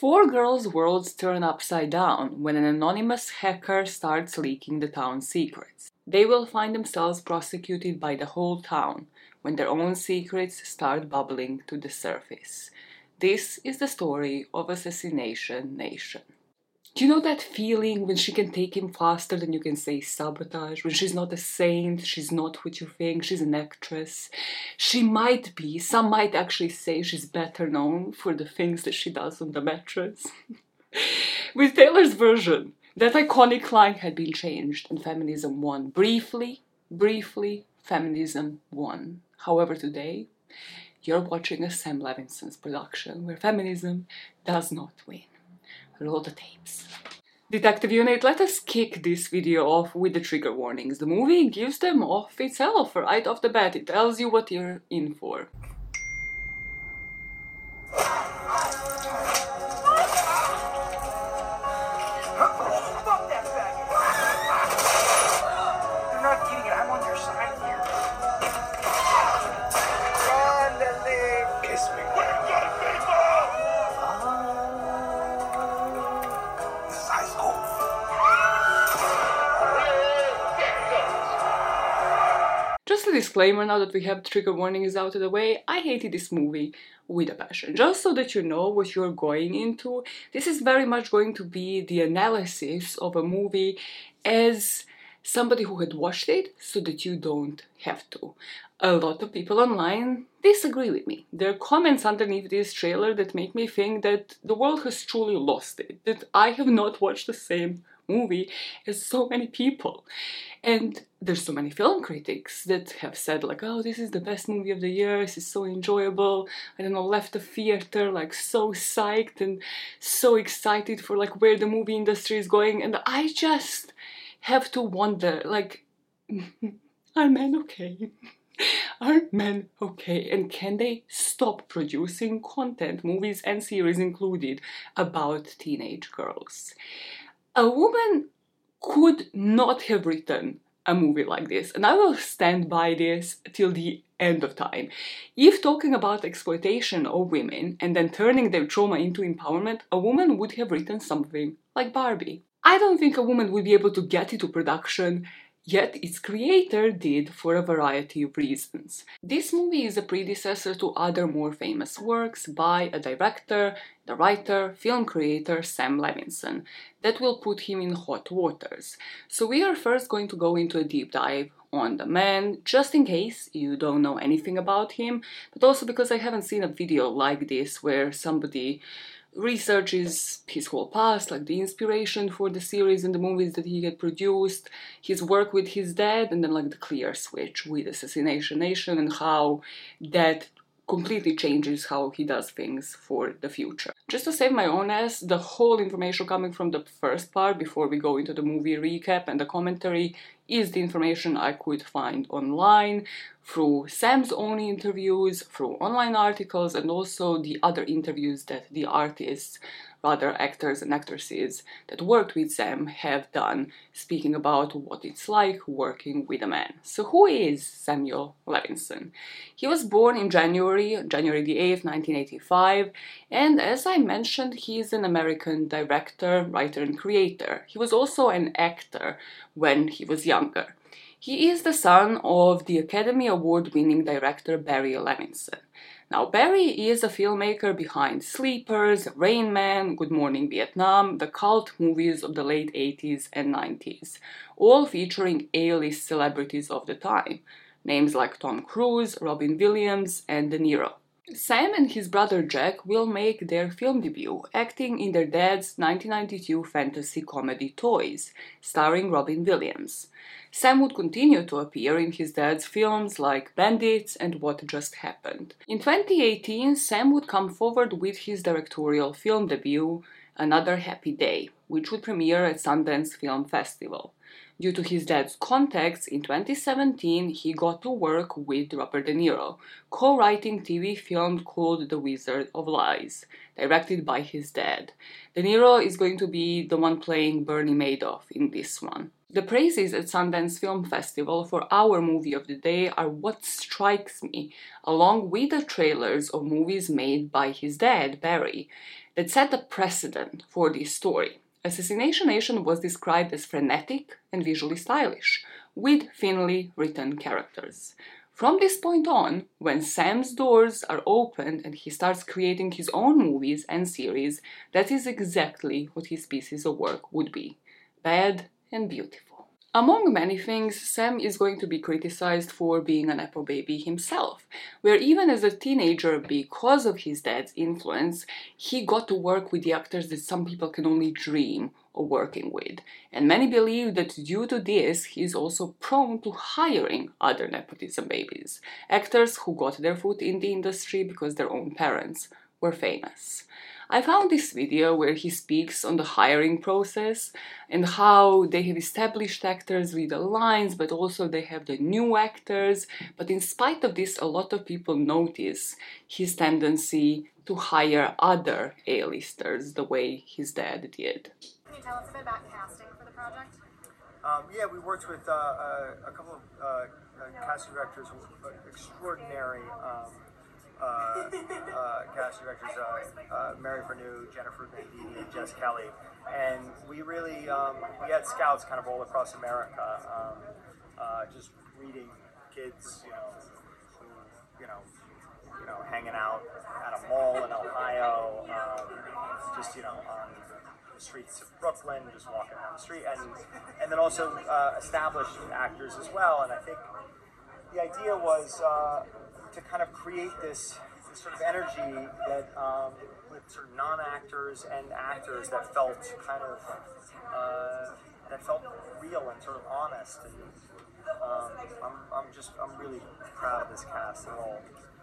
Four girls' worlds turn upside down when an anonymous hacker starts leaking the town's secrets. They will find themselves prosecuted by the whole town when their own secrets start bubbling to the surface. This is the story of Assassination Nation. Do you know that feeling when she can take him faster than you can say sabotage? When she's not a saint, she's not what you think, she's an actress. She might be, some might actually say she's better known for the things that she does on the mattress. With Taylor's version, that iconic line had been changed and feminism won. Briefly, briefly, feminism won. However, today, you're watching a Sam Levinson's production where feminism does not win roll the tapes. Detective Unit, let us kick this video off with the trigger warnings. The movie gives them off itself right off the bat. It tells you what you're in for. Disclaimer now that we have trigger warnings out of the way, I hated this movie with a passion. Just so that you know what you're going into, this is very much going to be the analysis of a movie as somebody who had watched it so that you don't have to. A lot of people online disagree with me. There are comments underneath this trailer that make me think that the world has truly lost it, that I have not watched the same movie as so many people. And there's so many film critics that have said like, oh, this is the best movie of the year, this is so enjoyable, I don't know, left the theater like so psyched and so excited for like where the movie industry is going. And I just have to wonder, like, are men okay? Are men okay? And can they stop producing content, movies and series included, about teenage girls? A woman could not have written a movie like this, and I will stand by this till the end of time. If talking about exploitation of women and then turning their trauma into empowerment, a woman would have written something like Barbie. I don't think a woman would be able to get into production yet its creator did for a variety of reasons. This movie is a predecessor to other more famous works by a director, the writer, film creator Sam Levinson that will put him in hot waters. So we are first going to go into a deep dive on the man, just in case you don't know anything about him, but also because I haven't seen a video like this where somebody researches his whole past, like the inspiration for the series and the movies that he had produced, his work with his dad, and then like the clear switch with Assassination Nation and how that completely changes how he does things for the future. Just to save my own ass, the whole information coming from the first part before we go into the movie recap and the commentary is the information I could find online through Sam's own interviews, through online articles, and also the other interviews that the artists other actors and actresses that worked with Sam have done, speaking about what it's like working with a man. So, who is Samuel Levinson? He was born in January, January the 8th, 1985, and as I mentioned, he is an American director, writer, and creator. He was also an actor when he was younger. He is the son of the Academy Award winning director Barry Levinson. Now, Barry is a filmmaker behind Sleepers, Rain Man, Good Morning Vietnam, the cult movies of the late 80s and 90s, all featuring A-list celebrities of the time, names like Tom Cruise, Robin Williams, and De Niro. Sam and his brother Jack will make their film debut, acting in their dad's 1992 fantasy comedy Toys, starring Robin Williams. Sam would continue to appear in his dad's films like Bandits and What Just Happened. In 2018, Sam would come forward with his directorial film debut, Another Happy Day, which would premiere at Sundance Film Festival. Due to his dad's contacts, in 2017 he got to work with Robert De Niro, co-writing TV film called The Wizard of Lies, directed by his dad. De Niro is going to be the one playing Bernie Madoff in this one. The praises at Sundance Film Festival for our movie of the day are what strikes me, along with the trailers of movies made by his dad, Barry, that set a precedent for this story. Assassination Nation was described as frenetic and visually stylish, with thinly written characters. From this point on, when Sam's doors are opened and he starts creating his own movies and series, that is exactly what his pieces of work would be bad and beautiful. Among many things, Sam is going to be criticized for being an nepo baby himself, where even as a teenager, because of his dad's influence, he got to work with the actors that some people can only dream of working with. And many believe that due to this, he is also prone to hiring other nepotism babies, actors who got their foot in the industry because their own parents were famous. I found this video where he speaks on the hiring process and how they have established actors with the lines, but also they have the new actors. But in spite of this, a lot of people notice his tendency to hire other A-listers the way his dad did. Can you tell us a bit about casting for the project? Um, yeah, we worked with uh, a, a, couple of uh, uh casting directors, extraordinary um, uh, uh, directors, uh, Mary Vernieu, Jennifer Venditti, and Jess Kelly. And we really, um, we had scouts kind of all across America, um, just reading kids, you know, who, you know, you know, hanging out at a mall in Ohio, um, just, you know, on the streets of Brooklyn, just walking down the street, and, and then also uh, established actors as well. And I think the idea was uh, to kind of create this, this sort of energy that um, with sort of non-actors and actors that felt kind of uh, that felt real and sort of honest. And um, I'm, I'm just I'm really proud of this cast. They're all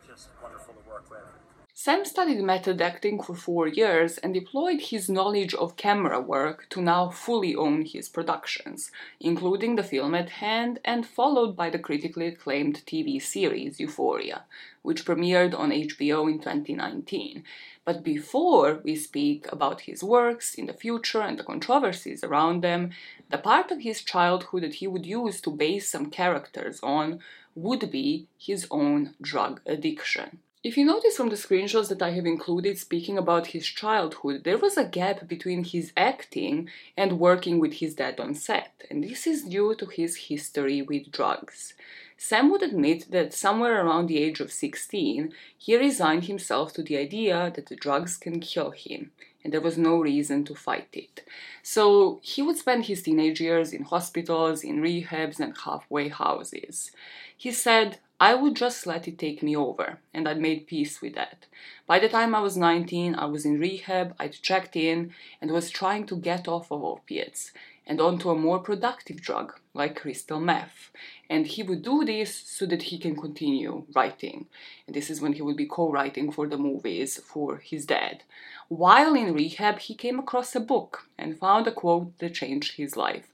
just wonderful to work with. Sam studied method acting for four years and deployed his knowledge of camera work to now fully own his productions, including the film at hand and followed by the critically acclaimed TV series Euphoria, which premiered on HBO in 2019. But before we speak about his works in the future and the controversies around them, the part of his childhood that he would use to base some characters on would be his own drug addiction. If you notice from the screenshots that I have included speaking about his childhood, there was a gap between his acting and working with his dad on set, and this is due to his history with drugs. Sam would admit that somewhere around the age of 16, he resigned himself to the idea that the drugs can kill him, and there was no reason to fight it. So he would spend his teenage years in hospitals, in rehabs, and halfway houses. He said, I would just let it take me over, and I'd made peace with that. By the time I was 19, I was in rehab, I'd checked in, and was trying to get off of opiates and onto a more productive drug like crystal meth. And he would do this so that he can continue writing. And this is when he would be co writing for the movies for his dad. While in rehab, he came across a book and found a quote that changed his life.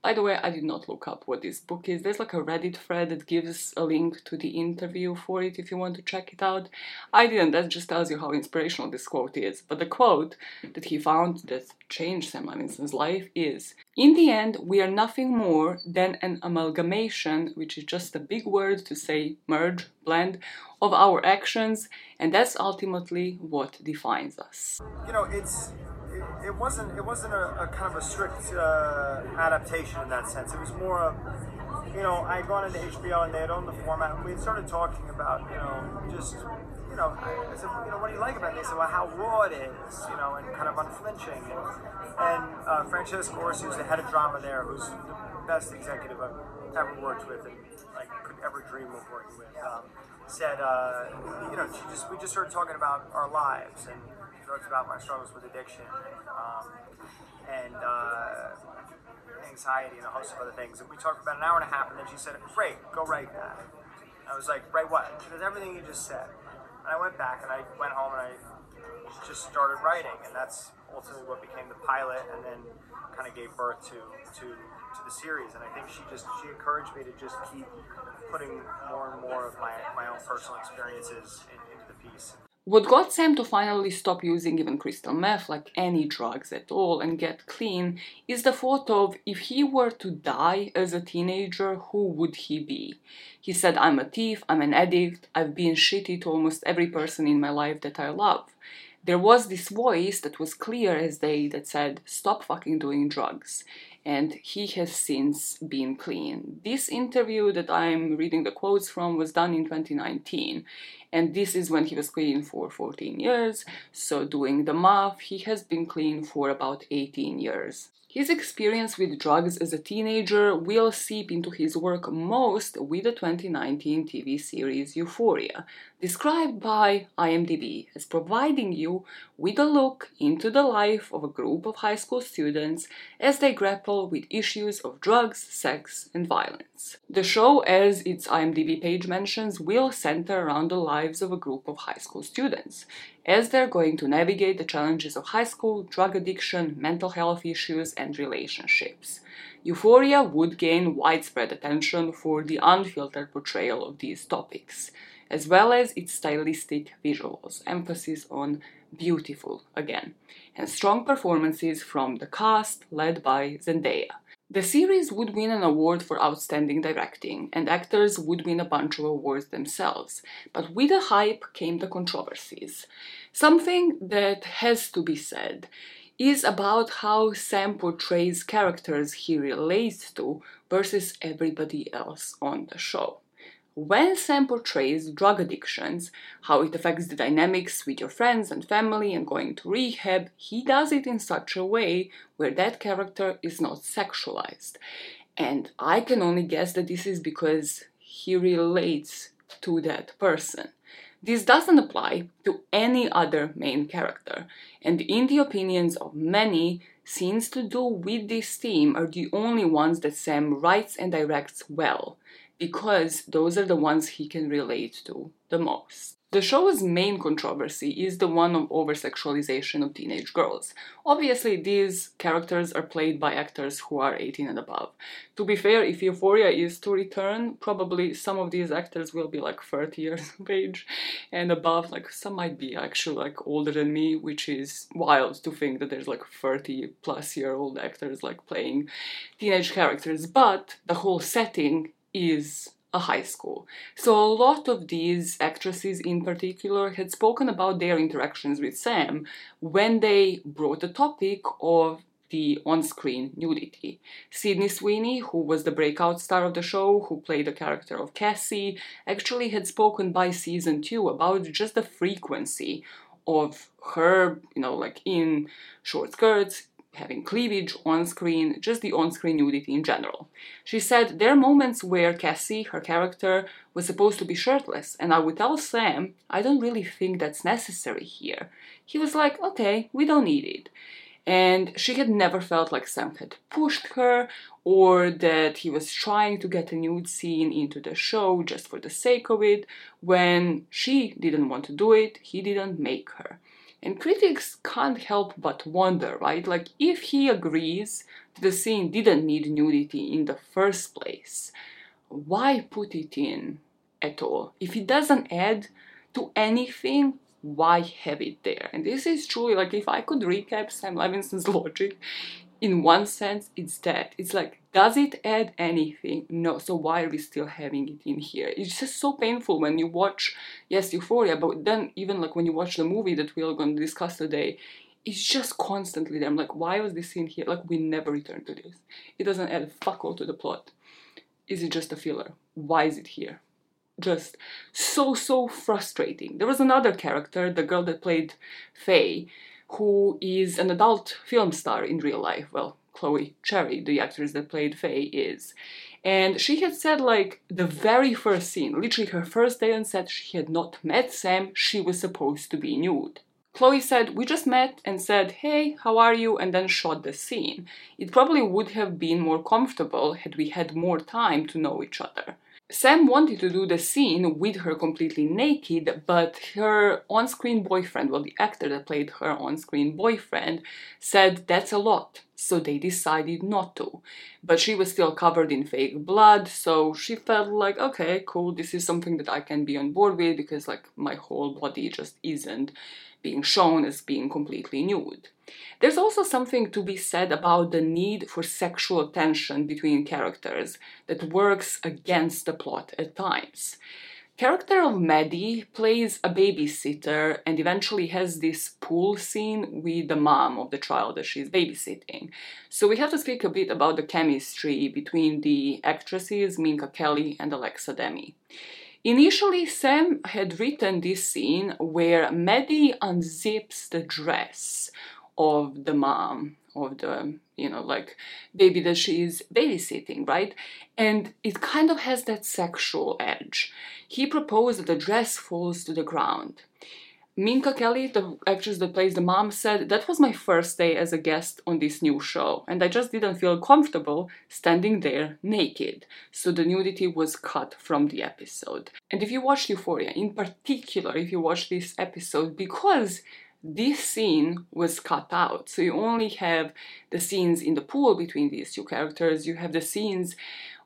By the way, I did not look up what this book is. There's like a Reddit thread that gives a link to the interview for it if you want to check it out. I didn't, that just tells you how inspirational this quote is. But the quote that he found that changed Sam Levinson's life is In the end, we are nothing more than an amalgamation, which is just a big word to say merge, blend, of our actions, and that's ultimately what defines us. You know, it's it, wasn't it wasn't a, a, kind of a strict uh, adaptation in that sense. It was more of you know I had gone into HBO and they had owned the format and we had started talking about you know just you know I said you know what do you like about it? They said well how raw it is you know and kind of unflinching and, and uh, Francesca Orsi who's the head of drama there who's the best executive I've ever worked with and like could ever dream of working with. Um, said, uh, you know, just we just started talking about our lives and talked about my struggles with addiction um, and uh, anxiety and a host of other things. And we talked about an hour and a half, and then she said, "Great, go write that." I was like, "Write what?" Because "Everything you just said." And I went back and I went home and I just started writing, and that's ultimately what became the pilot, and then kind of gave birth to to to the series. And I think she just she encouraged me to just keep putting more and more of my my own personal experiences in, into the piece. What got Sam to finally stop using even crystal meth, like any drugs at all, and get clean is the thought of if he were to die as a teenager, who would he be? He said, I'm a thief, I'm an addict, I've been shitty to almost every person in my life that I love. There was this voice that was clear as day that said, Stop fucking doing drugs and he has since been clean. This interview that I'm reading the quotes from was done in 2019, and this is when he was clean for 14 years. So, doing the math, he has been clean for about 18 years. His experience with drugs as a teenager will seep into his work most with the 2019 TV series Euphoria, described by IMDb as providing you with a look into the life of a group of high school students as they grapple with issues of drugs, sex, and violence. The show, as its IMDb page mentions, will center around the lives of a group of high school students as they're going to navigate the challenges of high school, drug addiction, mental health issues, and relationships. Euphoria would gain widespread attention for the unfiltered portrayal of these topics, as well as its stylistic visuals, emphasis on beautiful again, and strong performances from the cast led by Zendaya. The series would win an award for outstanding directing, and actors would win a bunch of awards themselves. But with the hype came the controversies. Something that has to be said is about how Sam portrays characters he relates to versus everybody else on the show. When Sam portrays drug addictions, how it affects the dynamics with your friends and family and going to rehab, he does it in such a way where that character is not sexualized. And I can only guess that this is because he relates to that person. This doesn't apply to any other main character, and in the opinions of many, scenes to do with this theme are the only ones that Sam writes and directs well because those are the ones he can relate to the most. The show's main controversy is the one of over-sexualization of teenage girls. Obviously, these characters are played by actors who are 18 and above. To be fair, if Euphoria is to return, probably some of these actors will be like 30 years of age and above. Like, some might be actually like older than me, which is wild to think that there's like 30 plus year old actors like playing teenage characters. But the whole setting is a high school. So a lot of these actresses in particular had spoken about their interactions with Sam when they brought the topic of the on-screen nudity. Sydney Sweeney, who was the breakout star of the show, who played the character of Cassie, actually had spoken by season 2 about just the frequency of her, you know, like in short skirts, having cleavage on screen, just the on screen nudity in general. She said there are moments where Cassie, her character, was supposed to be shirtless, and I would tell Sam, I don't really think that's necessary here. He was like, okay, we don't need it. And she had never felt like Sam had pushed her or that he was trying to get a nude scene into the show just for the sake of it. When she didn't want to do it, he didn't make her. And critics can't help but wonder, right? Like, if he agrees that the scene didn't need nudity in the first place, why put it in at all? If it doesn't add to anything, why have it there? And this is truly like if I could recap Sam Levinson's logic, in one sense, it's that. It's like, does it add anything? No. So why are we still having it in here? It's just so painful when you watch, yes, Euphoria, but then even like when you watch the movie that we're going to discuss today, it's just constantly there. I'm like, why was this in here? Like, we never return to this. It doesn't add a fuck all to the plot. Is it just a filler? Why is it here? Just so, so frustrating. There was another character, the girl that played Faye, who is an adult film star in real life. Well, Chloe Cherry, the actress that played Faye, is. And she had said, like, the very first scene, literally her first day on set, she had not met Sam, she was supposed to be nude. Chloe said, We just met and said, Hey, how are you? and then shot the scene. It probably would have been more comfortable had we had more time to know each other. Sam wanted to do the scene with her completely naked, but her on screen boyfriend, well, the actor that played her on screen boyfriend, said that's a lot, so they decided not to. But she was still covered in fake blood, so she felt like, okay, cool, this is something that I can be on board with because, like, my whole body just isn't being shown as being completely nude. There's also something to be said about the need for sexual tension between characters that works against the plot at times. Character of Maddie plays a babysitter and eventually has this pool scene with the mom of the child that she's babysitting. So we have to speak a bit about the chemistry between the actresses Minka Kelly and Alexa Demie. Initially, Sam had written this scene where Maddie unzips the dress of the mom of the you know like baby that she is babysitting right? And it kind of has that sexual edge. He proposed that the dress falls to the ground minka kelly the actress that plays the mom said that was my first day as a guest on this new show and i just didn't feel comfortable standing there naked so the nudity was cut from the episode and if you watched euphoria in particular if you watch this episode because this scene was cut out. So you only have the scenes in the pool between these two characters. You have the scenes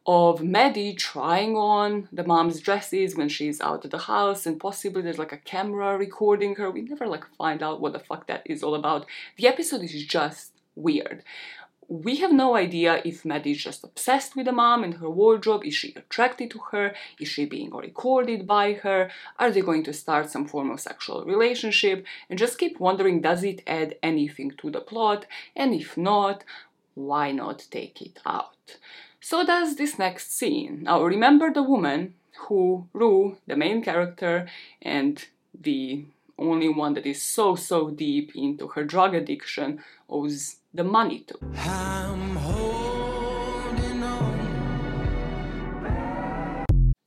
of Maddie trying on the mom's dresses when she's out of the house, and possibly there's like a camera recording her. We never like find out what the fuck that is all about. The episode is just weird we have no idea if Maddie is just obsessed with the mom and her wardrobe. Is she attracted to her? Is she being recorded by her? Are they going to start some form of sexual relationship? And just keep wondering does it add anything to the plot? And if not, why not take it out? So does this next scene. Now remember the woman who Rue, the main character, and the only one that is so so deep into her drug addiction owes the money to.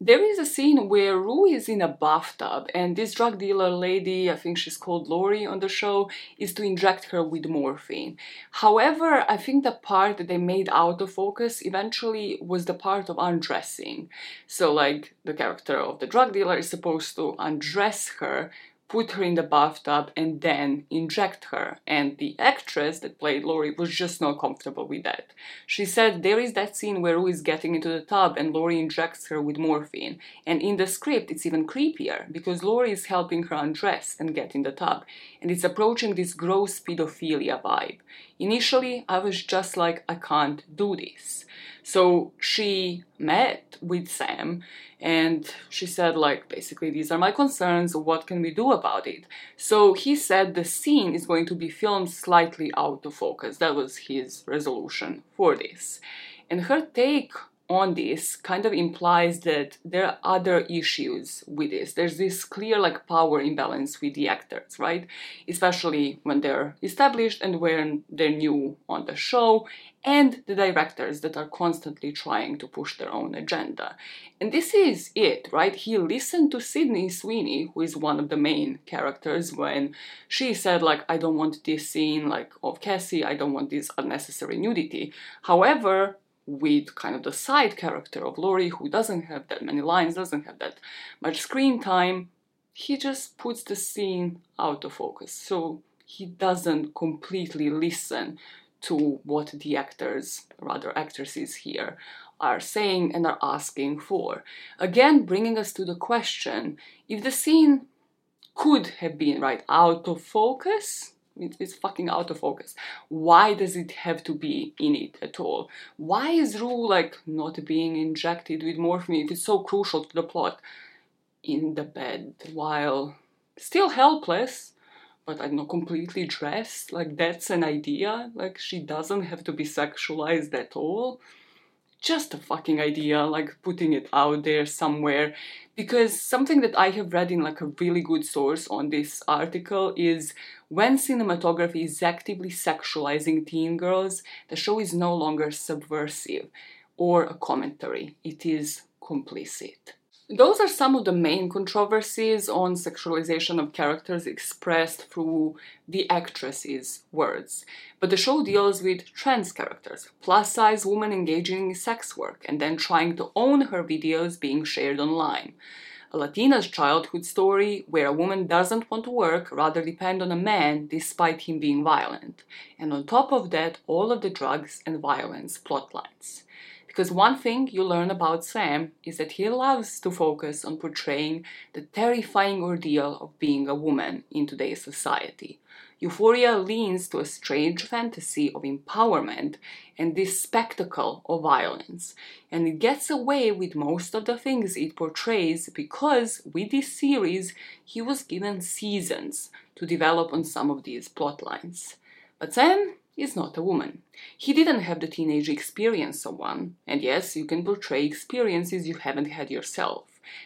There is a scene where Rue is in a bathtub and this drug dealer lady, I think she's called Laurie on the show, is to inject her with morphine. However, I think the part that they made out of focus eventually was the part of undressing. So like the character of the drug dealer is supposed to undress her put her in the bathtub and then inject her. And the actress that played Laurie was just not comfortable with that. She said there is that scene where Rue is getting into the tub and Laurie injects her with morphine. And in the script, it's even creepier because Laurie is helping her undress and get in the tub. And it's approaching this gross pedophilia vibe. Initially, I was just like, I can't do this. So she met with Sam and she said like basically these are my concerns. What can we do about it? So he said the scene is going to be filmed slightly out of focus. That was his resolution for this. And her take on this kind of implies that there are other issues with this. There's this clear like power imbalance with the actors, right? Especially when they're established and when they're new on the show, and the directors that are constantly trying to push their own agenda. And this is it, right? He listened to Sydney Sweeney, who is one of the main characters, when she said, like, I don't want this scene like of Cassie, I don't want this unnecessary nudity. However, with kind of the side character of Laurie, who doesn't have that many lines, doesn't have that much screen time, he just puts the scene out of focus. So he doesn't completely listen to what the actors, rather actresses here, are saying and are asking for. Again, bringing us to the question if the scene could have been right out of focus it's fucking out of focus. Why does it have to be in it at all? Why is Rue like not being injected with morphine if it's so crucial to the plot in the bed while still helpless, but I know completely dressed? Like that's an idea. Like she doesn't have to be sexualized at all just a fucking idea, like putting it out there somewhere. Because something that I have read in like a really good source on this article is when cinematography is actively sexualizing teen girls, the show is no longer subversive or a commentary, it is complicit. Those are some of the main controversies on sexualization of characters expressed through the actress's words. But the show deals with trans characters, plus size women engaging in sex work and then trying to own her videos being shared online. A Latina's childhood story where a woman doesn't want to work, rather depend on a man despite him being violent. And on top of that, all of the drugs and violence plotlines. Because one thing you learn about Sam is that he loves to focus on portraying the terrifying ordeal of being a woman in today's society. Euphoria leans to a strange fantasy of empowerment and this spectacle of violence, and it gets away with most of the things it portrays because with this series he was given seasons to develop on some of these plot lines. But Sam is not a woman. He didn't have the teenage experience of one, and yes, you can portray experiences you haven't had yourself.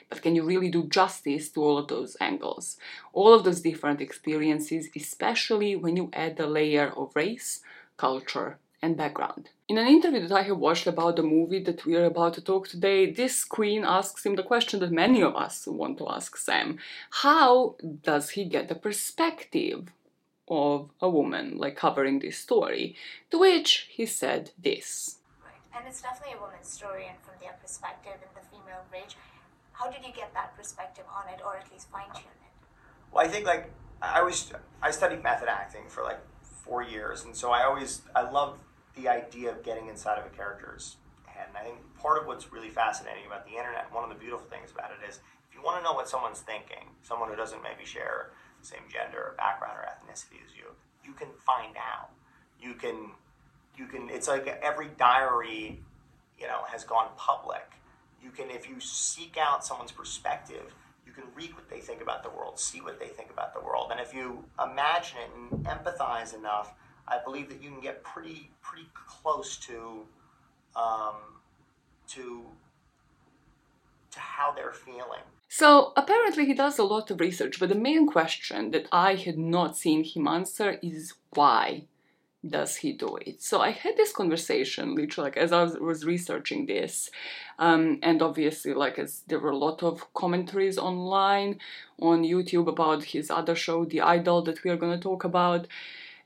But can you really do justice to all of those angles? All of those different experiences, especially when you add the layer of race, culture, and background. In an interview that I have watched about the movie that we are about to talk today, this queen asks him the question that many of us want to ask Sam How does he get the perspective of a woman, like covering this story. To which he said this. Right. And it's definitely a woman's story, and from their perspective and the female rage, how did you get that perspective on it, or at least fine tune it? Well, I think like I was I studied method acting for like four years, and so I always I love the idea of getting inside of a character's head. And I think part of what's really fascinating about the internet, one of the beautiful things about it is if you want to know what someone's thinking, someone who doesn't maybe share same gender or background or ethnicity as you, you can find out. You can, you can. It's like every diary, you know, has gone public. You can, if you seek out someone's perspective, you can read what they think about the world, see what they think about the world, and if you imagine it and empathize enough, I believe that you can get pretty, pretty close to, um, to, to how they're feeling. So apparently he does a lot of research, but the main question that I had not seen him answer is why does he do it? So I had this conversation literally like as I was, researching this, um, and obviously like as there were a lot of commentaries online on YouTube about his other show, The Idol, that we are going to talk about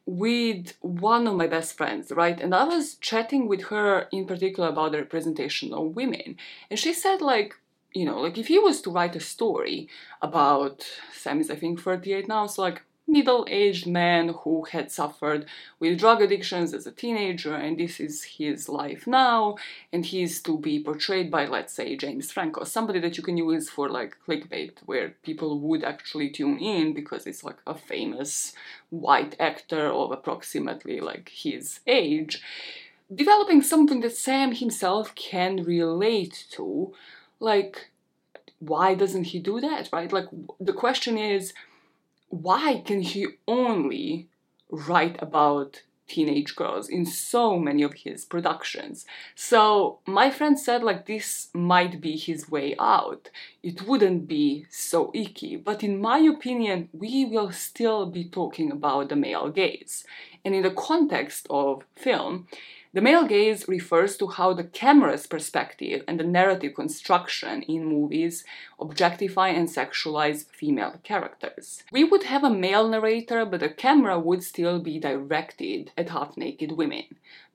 with one of my best friends, right? And I was chatting with her in particular about the representation of women. And she said, like, you know, like if he was to write a story about Sam is I think 38 now, so like middle-aged man who had suffered with drug addictions as a teenager and this is his life now and he's to be portrayed by let's say James Franco somebody that you can use for like clickbait where people would actually tune in because it's like a famous white actor of approximately like his age developing something that Sam himself can relate to like why doesn't he do that right like the question is why can he only write about teenage girls in so many of his productions. So my friend said like this might be his way out. It wouldn't be so icky, but in my opinion, we will still be talking about the male gaze. And in the context of film, the male gaze refers to how the camera's perspective and the narrative construction in movies objectify and sexualize female characters. We would have a male narrator, but the camera would still be directed at half naked women.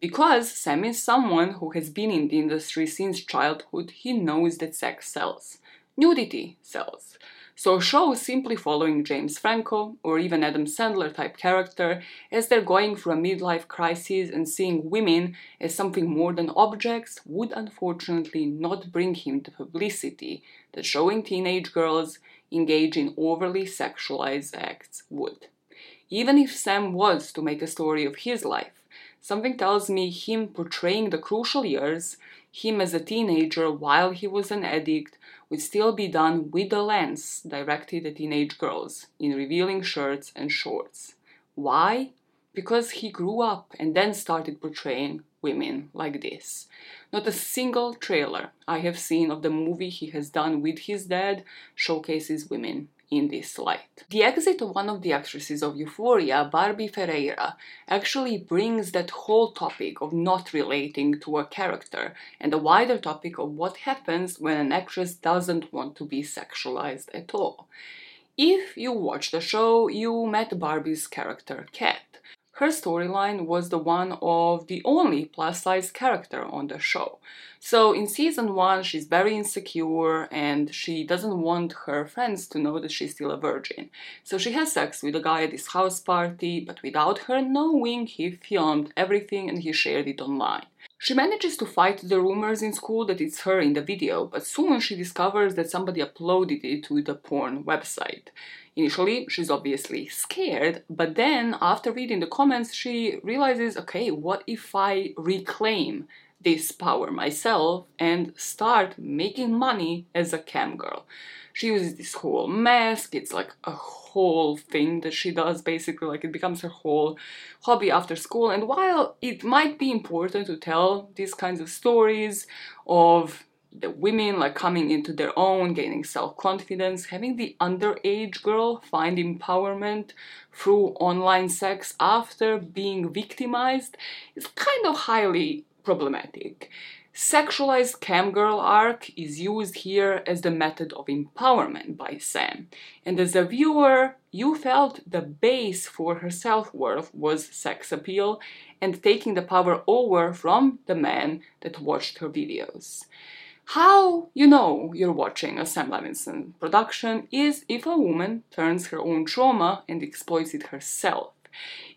Because Sam is someone who has been in the industry since childhood, he knows that sex sells. Nudity sells. So shows simply following James Franco or even Adam Sandler type character as they're going through a midlife crisis and seeing women as something more than objects would unfortunately not bring him the publicity that showing teenage girls engage in overly sexualized acts would. Even if Sam was to make a story of his life, something tells me him portraying the crucial years, him as a teenager while he was an addict, would still be done with a lens directed at teenage girls in revealing shirts and shorts. Why? Because he grew up and then started portraying women like this. Not a single trailer I have seen of the movie he has done with his dad showcases women in this light. The exit of one of the actresses of Euphoria, Barbie Ferreira, actually brings that whole topic of not relating to a character and the wider topic of what happens when an actress doesn't want to be sexualized at all. If you watch the show, you met Barbie's character, Kat. Her storyline was the one of the only plus size character on the show. So in season one, she's very insecure and she doesn't want her friends to know that she's still a virgin. So she has sex with a guy at this house party, but without her knowing, he filmed everything and he shared it online. She manages to fight the rumors in school that it's her in the video, but soon she discovers that somebody uploaded it to the porn website. Initially, she's obviously scared, but then after reading the comments, she realizes okay, what if I reclaim this power myself and start making money as a cam girl? She uses this whole mask, it's like a whole thing that she does basically, like it becomes her whole hobby after school. And while it might be important to tell these kinds of stories of the women like coming into their own, gaining self-confidence, having the underage girl find empowerment through online sex after being victimized is kind of highly problematic. Sexualized camgirl arc is used here as the method of empowerment by Sam, and as a viewer, you felt the base for her self-worth was sex appeal and taking the power over from the man that watched her videos. How you know you're watching a Sam Levinson production is if a woman turns her own trauma and exploits it herself.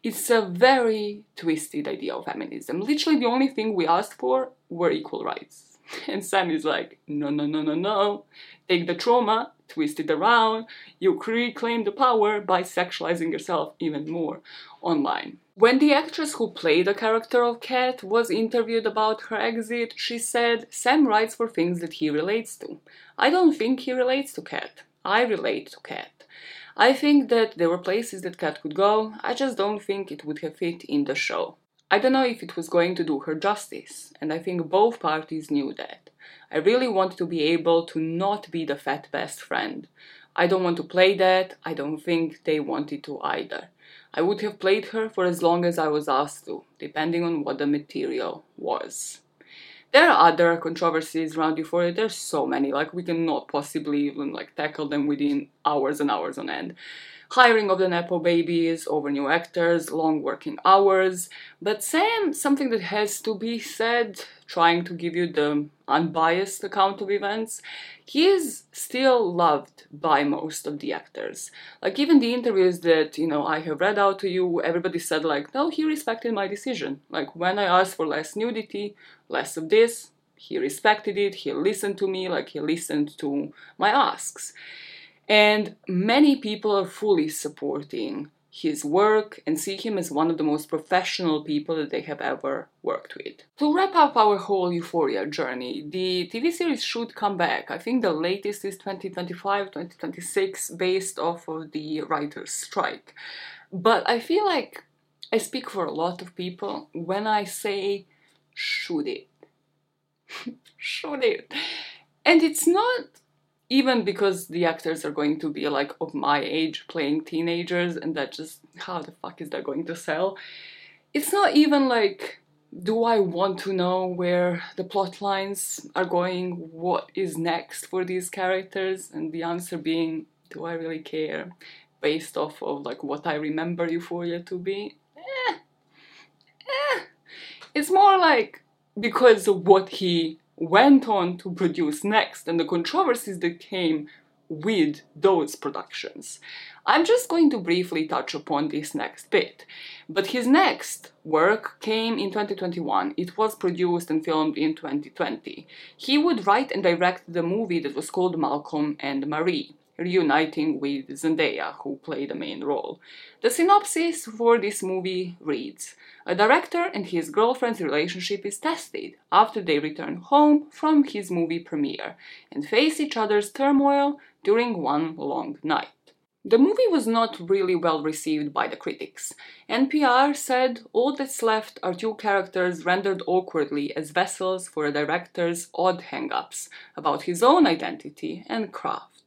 It's a very twisted idea of feminism. Literally, the only thing we asked for were equal rights. And Sam is like, no, no, no, no, no. Take the trauma, twist it around, you reclaim the power by sexualizing yourself even more online. When the actress who played the character of Kat was interviewed about her exit, she said, Sam writes for things that he relates to. I don't think he relates to Kat. I relate to Kat. I think that there were places that Kat could go, I just don't think it would have fit in the show. I don't know if it was going to do her justice, and I think both parties knew that. I really want to be able to not be the fat best friend. I don't want to play that, I don't think they wanted to either. I would have played her for as long as I was asked to, depending on what the material was. There are other controversies around Euphoria, there's so many, like we cannot possibly even like tackle them within hours and hours on end hiring of the Nepo babies, over new actors, long working hours. But Sam, something that has to be said, trying to give you the unbiased account of events, he is still loved by most of the actors. Like even the interviews that, you know, I have read out to you, everybody said like, no, he respected my decision. Like when I asked for less nudity, less of this, he respected it, he listened to me, like he listened to my asks. And many people are fully supporting his work and see him as one of the most professional people that they have ever worked with. To wrap up our whole Euphoria journey, the TV series should come back. I think the latest is 2025, 2026, based off of the writer's strike. But I feel like I speak for a lot of people when I say, should it? should it? And it's not even because the actors are going to be like of my age playing teenagers and that just how the fuck is that going to sell? It's not even like do i want to know where the plot lines are going what is next for these characters? And the answer being do i really care based off of like what i remember euphoria to be? Eh, eh. it's more like because of what he went on to produce next and the controversies that came with those productions. I'm just going to briefly touch upon this next bit. But his next work came in 2021. It was produced and filmed in 2020. He would write and direct the movie that was called Malcolm and Marie reuniting with Zendaya, who played the main role. The synopsis for this movie reads A director and his girlfriend's relationship is tested after they return home from his movie premiere and face each other's turmoil during one long night. The movie was not really well received by the critics. NPR said all that's left are two characters rendered awkwardly as vessels for a director's odd hang ups about his own identity and craft.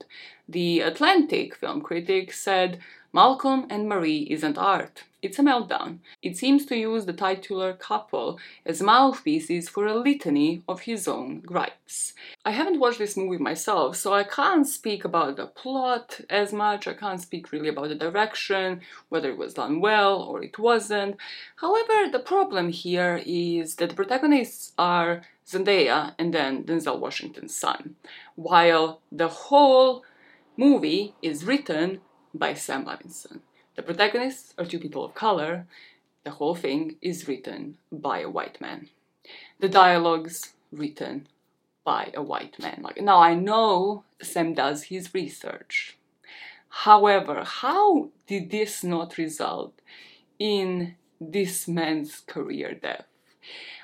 The Atlantic film critic said Malcolm and Marie isn't art, it's a meltdown. It seems to use the titular couple as mouthpieces for a litany of his own gripes. I haven't watched this movie myself, so I can't speak about the plot as much, I can't speak really about the direction, whether it was done well or it wasn't. However, the problem here is that the protagonists are Zendaya and then Denzel Washington's son, while the whole movie is written by Sam Levinson. The protagonists are two people of color. The whole thing is written by a white man. The dialogues written by a white man. Like now I know Sam does his research. However, how did this not result in this man's career death?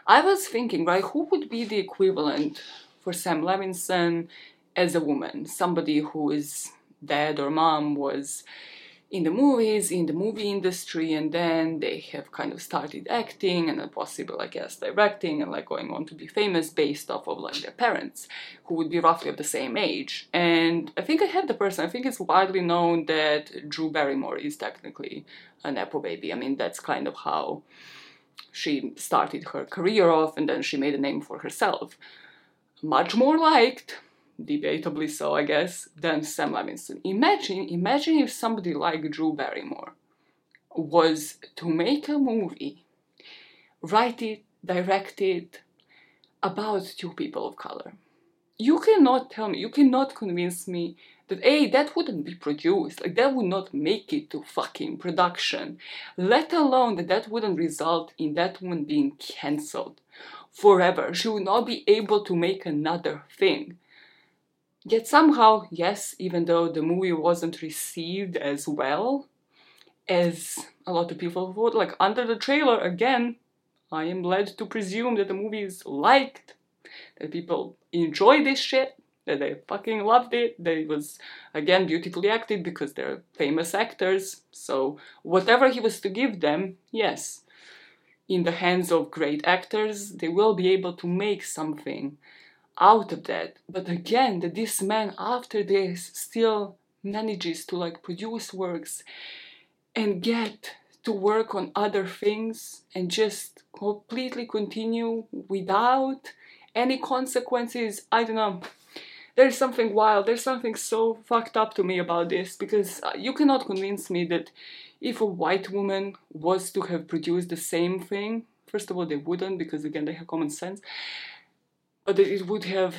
I was thinking, right, who would be the equivalent for Sam Levinson as a woman? Somebody who is dad or mom was in the movies, in the movie industry, and then they have kind of started acting and then possibly, I guess, directing and like going on to be famous based off of like their parents, who would be roughly of the same age. And I think I have the person, I think it's widely known that Drew Barrymore is technically an nepo baby. I mean, that's kind of how she started her career off and then she made a name for herself. Much more liked debatably so, I guess, than Sam Levinson. Imagine, imagine if somebody like Drew Barrymore was to make a movie, write it, direct it about two people of color. You cannot tell me, you cannot convince me that A, that wouldn't be produced, like that would not make it to fucking production, let alone that that wouldn't result in that woman being cancelled forever. She would not be able to make another thing. Yet somehow, yes, even though the movie wasn't received as well as a lot of people thought, like under the trailer, again, I am led to presume that the movie is liked, that people enjoy this shit, that they fucking loved it, that it was, again, beautifully acted because they're famous actors, so whatever he was to give them, yes, in the hands of great actors, they will be able to make something out of that. But again, that this man after this still manages to like produce works and get to work on other things and just completely continue without any consequences. I don't know. There's something wild, there's something so fucked up to me about this because uh, you cannot convince me that if a white woman was to have produced the same thing, first of all, they wouldn't because again, they have common sense but it would have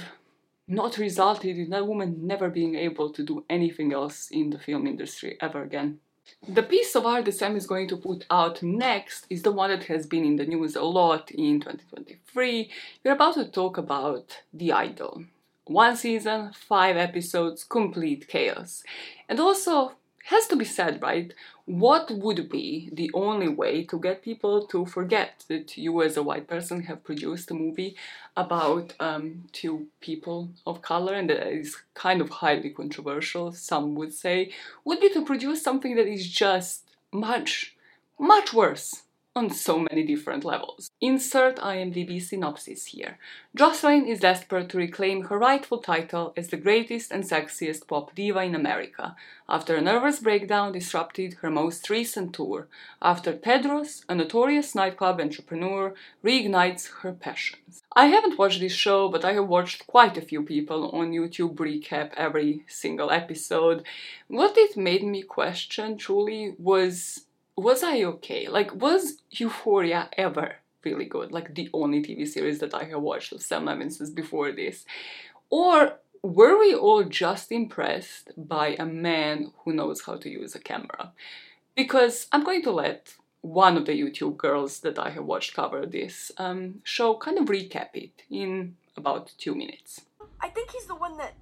not resulted in that woman never being able to do anything else in the film industry ever again. The piece of art that Sam is going to put out next is the one that has been in the news a lot in 2023. We're about to talk about The Idol. One season, five episodes, complete chaos. And also, has to be said, right? What would be the only way to get people to forget that you, as a white person, have produced a movie about um, two people of color and that is kind of highly controversial, some would say, would be to produce something that is just much, much worse on so many different levels. Insert IMDb synopsis here. Jocelyn is desperate to reclaim her rightful title as the greatest and sexiest pop diva in America after a nervous breakdown disrupted her most recent tour, after Tedros, a notorious nightclub entrepreneur, reignites her passions. I haven't watched this show, but I have watched quite a few people on YouTube recap every single episode. What it made me question truly was was I okay? Like, was Euphoria ever really good? Like, the only TV series that I have watched of Sam Levinson's before this? Or were we all just impressed by a man who knows how to use a camera? Because I'm going to let one of the YouTube girls that I have watched cover this um, show kind of recap it in about two minutes. I think he's the one that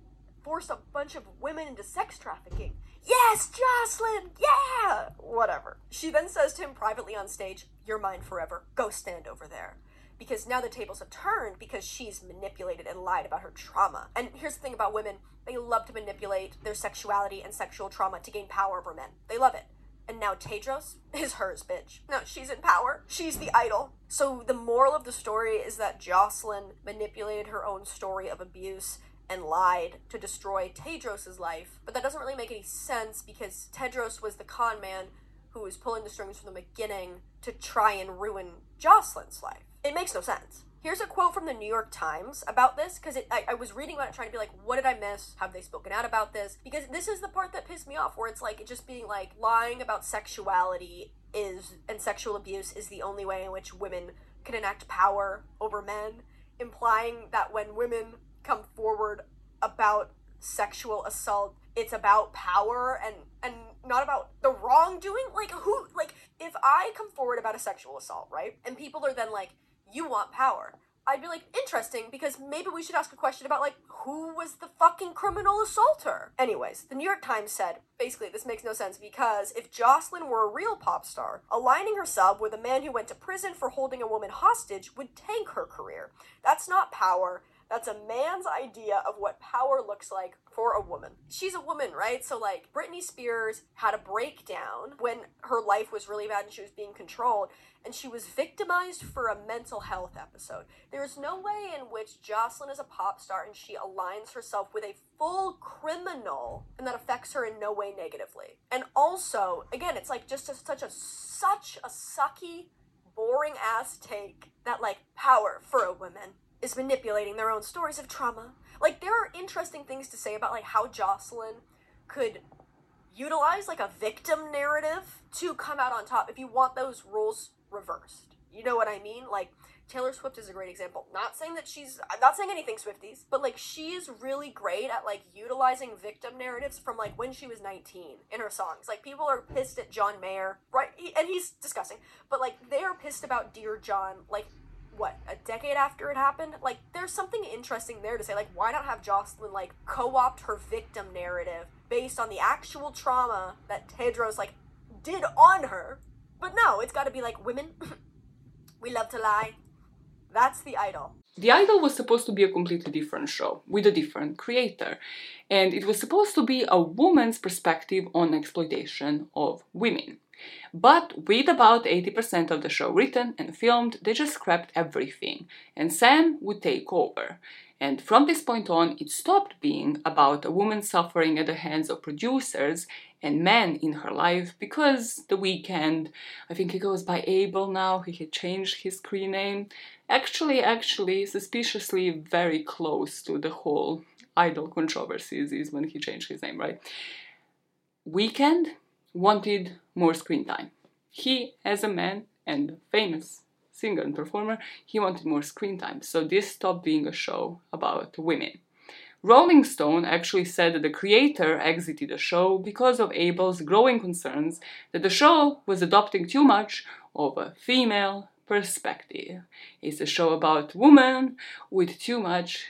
forced a bunch of women into sex trafficking. Yes, Jocelyn! Yeah! Whatever. She then says to him privately on stage, You're mine forever. Go stand over there. Because now the tables have turned because she's manipulated and lied about her trauma. And here's the thing about women they love to manipulate their sexuality and sexual trauma to gain power over men. They love it. And now Tedros is hers, bitch. No, she's in power. She's the idol. So the moral of the story is that Jocelyn manipulated her own story of abuse and lied to destroy Tedros' life, but that doesn't really make any sense because Tedros was the con man who was pulling the strings from the beginning to try and ruin Jocelyn's life. It makes no sense. Here's a quote from the New York Times about this because I, I was reading about it trying to be like, what did I miss? Have they spoken out about this? Because this is the part that pissed me off where it's like it just being like lying about sexuality is and sexual abuse is the only way in which women can enact power over men, implying that when women come forward about sexual assault, it's about power and and not about the wrongdoing. Like who like if I come forward about a sexual assault, right? And people are then like you want power. I'd be like, interesting, because maybe we should ask a question about, like, who was the fucking criminal assaulter? Anyways, the New York Times said, basically, this makes no sense because if Jocelyn were a real pop star, aligning herself with a man who went to prison for holding a woman hostage would tank her career. That's not power. That's a man's idea of what power looks like for a woman. She's a woman, right? So, like, Britney Spears had a breakdown when her life was really bad and she was being controlled, and she was victimized for a mental health episode. There is no way in which Jocelyn is a pop star and she aligns herself with a full criminal and that affects her in no way negatively. And also, again, it's like just a, such a such a sucky, boring ass take that like power for a woman is manipulating their own stories of trauma. Like there are interesting things to say about like how Jocelyn could utilize like a victim narrative to come out on top if you want those roles reversed. You know what I mean? Like Taylor Swift is a great example. Not saying that she's I'm not saying anything Swifties, but like she is really great at like utilizing victim narratives from like when she was 19 in her songs. Like people are pissed at John Mayer, right? He, and he's disgusting. But like they're pissed about Dear John like what a decade after it happened? Like there's something interesting there to say like why not have jocelyn like co-opt her victim narrative based on the actual trauma that tedros like did on her? But no it's got to be like women. We love to lie. That's the idol. The Idol was supposed to be a completely different show with a different creator, and it was supposed to be a woman's perspective on exploitation of women. But with about 80% of the show written and filmed, they just scrapped everything, and Sam would take over. And from this point on, it stopped being about a woman suffering at the hands of producers and men in her life because The Weeknd, I think he goes by Abel now, he had changed his screen name, actually, actually, suspiciously very close to the whole idol controversies is when he changed his name, right? Weeknd wanted more screen time. He, as a man and famous singer and performer, he wanted more screen time, so this stopped being a show about women. Rolling Stone actually said that the creator exited the show because of Abel's growing concerns that the show was adopting too much of a female perspective. It's a show about women with too much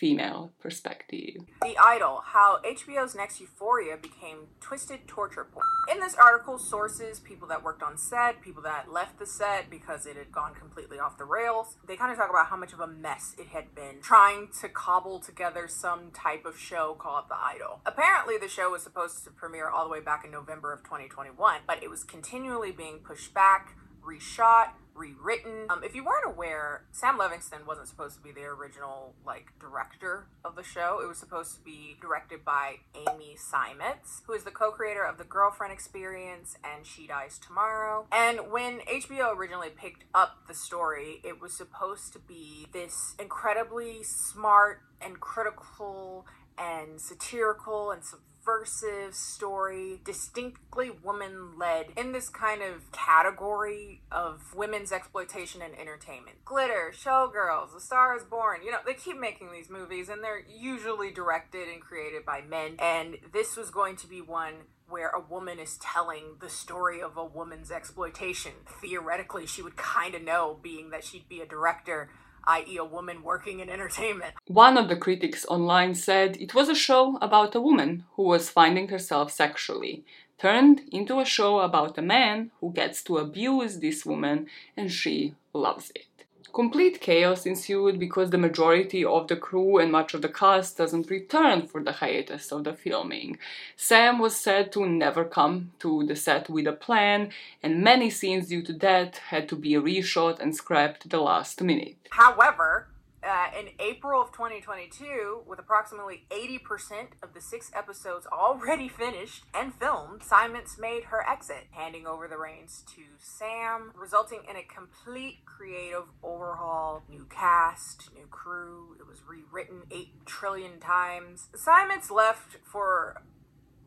female perspective. The Idol, how HBO's next Euphoria became twisted torture porn. In this article, sources, people that worked on set, people that left the set because it had gone completely off the rails, they kind of talk about how much of a mess it had been trying to cobble together some type of show called The Idol. Apparently, the show was supposed to premiere all the way back in November of 2021, but it was continually being pushed back, reshot, rewritten. Um, if you weren't aware, Sam Levinson wasn't supposed to be the original like director of the show. It was supposed to be directed by Amy Simons, who is the co-creator of The Girlfriend Experience and She Dies Tomorrow. And when HBO originally picked up the story, it was supposed to be this incredibly smart and critical and satirical and subversive story, distinctly woman led, in this kind of category of women's exploitation and entertainment. Glitter, Showgirls, The Star is Born, you know, they keep making these movies and they're usually directed and created by men. And this was going to be one where a woman is telling the story of a woman's exploitation. Theoretically, she would kind of know, being that she'd be a director i.e., a woman working in entertainment. One of the critics online said it was a show about a woman who was finding herself sexually, turned into a show about a man who gets to abuse this woman and she loves it. Complete chaos ensued because the majority of the crew and much of the cast doesn't return for the hiatus of the filming. Sam was said to never come to the set with a plan, and many scenes due to that had to be reshot and scrapped the last minute. However, Uh, in April of 2022, with approximately 80% of the six episodes already finished and filmed, Simons made her exit, handing over the reins to Sam, resulting in a complete creative overhaul. New cast, new crew, it was rewritten 8 trillion times. Simons left for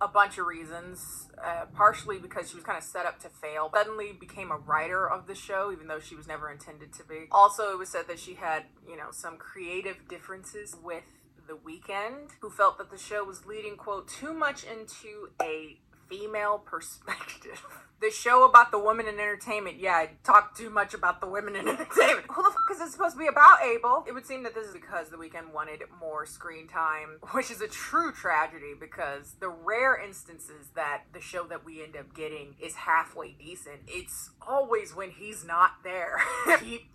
a bunch of reasons. Uh, partially because she was kind of set up to fail. Suddenly became a writer of the show, even though she was never intended to be. Also, it was said that she had, you know, some creative differences with The Weeknd, who felt that the show was leading, quote, too much into a female perspective. the show about the women in entertainment, yeah, I talk too much about the women in entertainment. Who the fuck is it supposed to be about, Abel? It would seem that this is because The Weeknd wanted more screen time, which is a true tragedy because the rare instances that the show that we end up getting is halfway decent, it's always when he's not there. Keep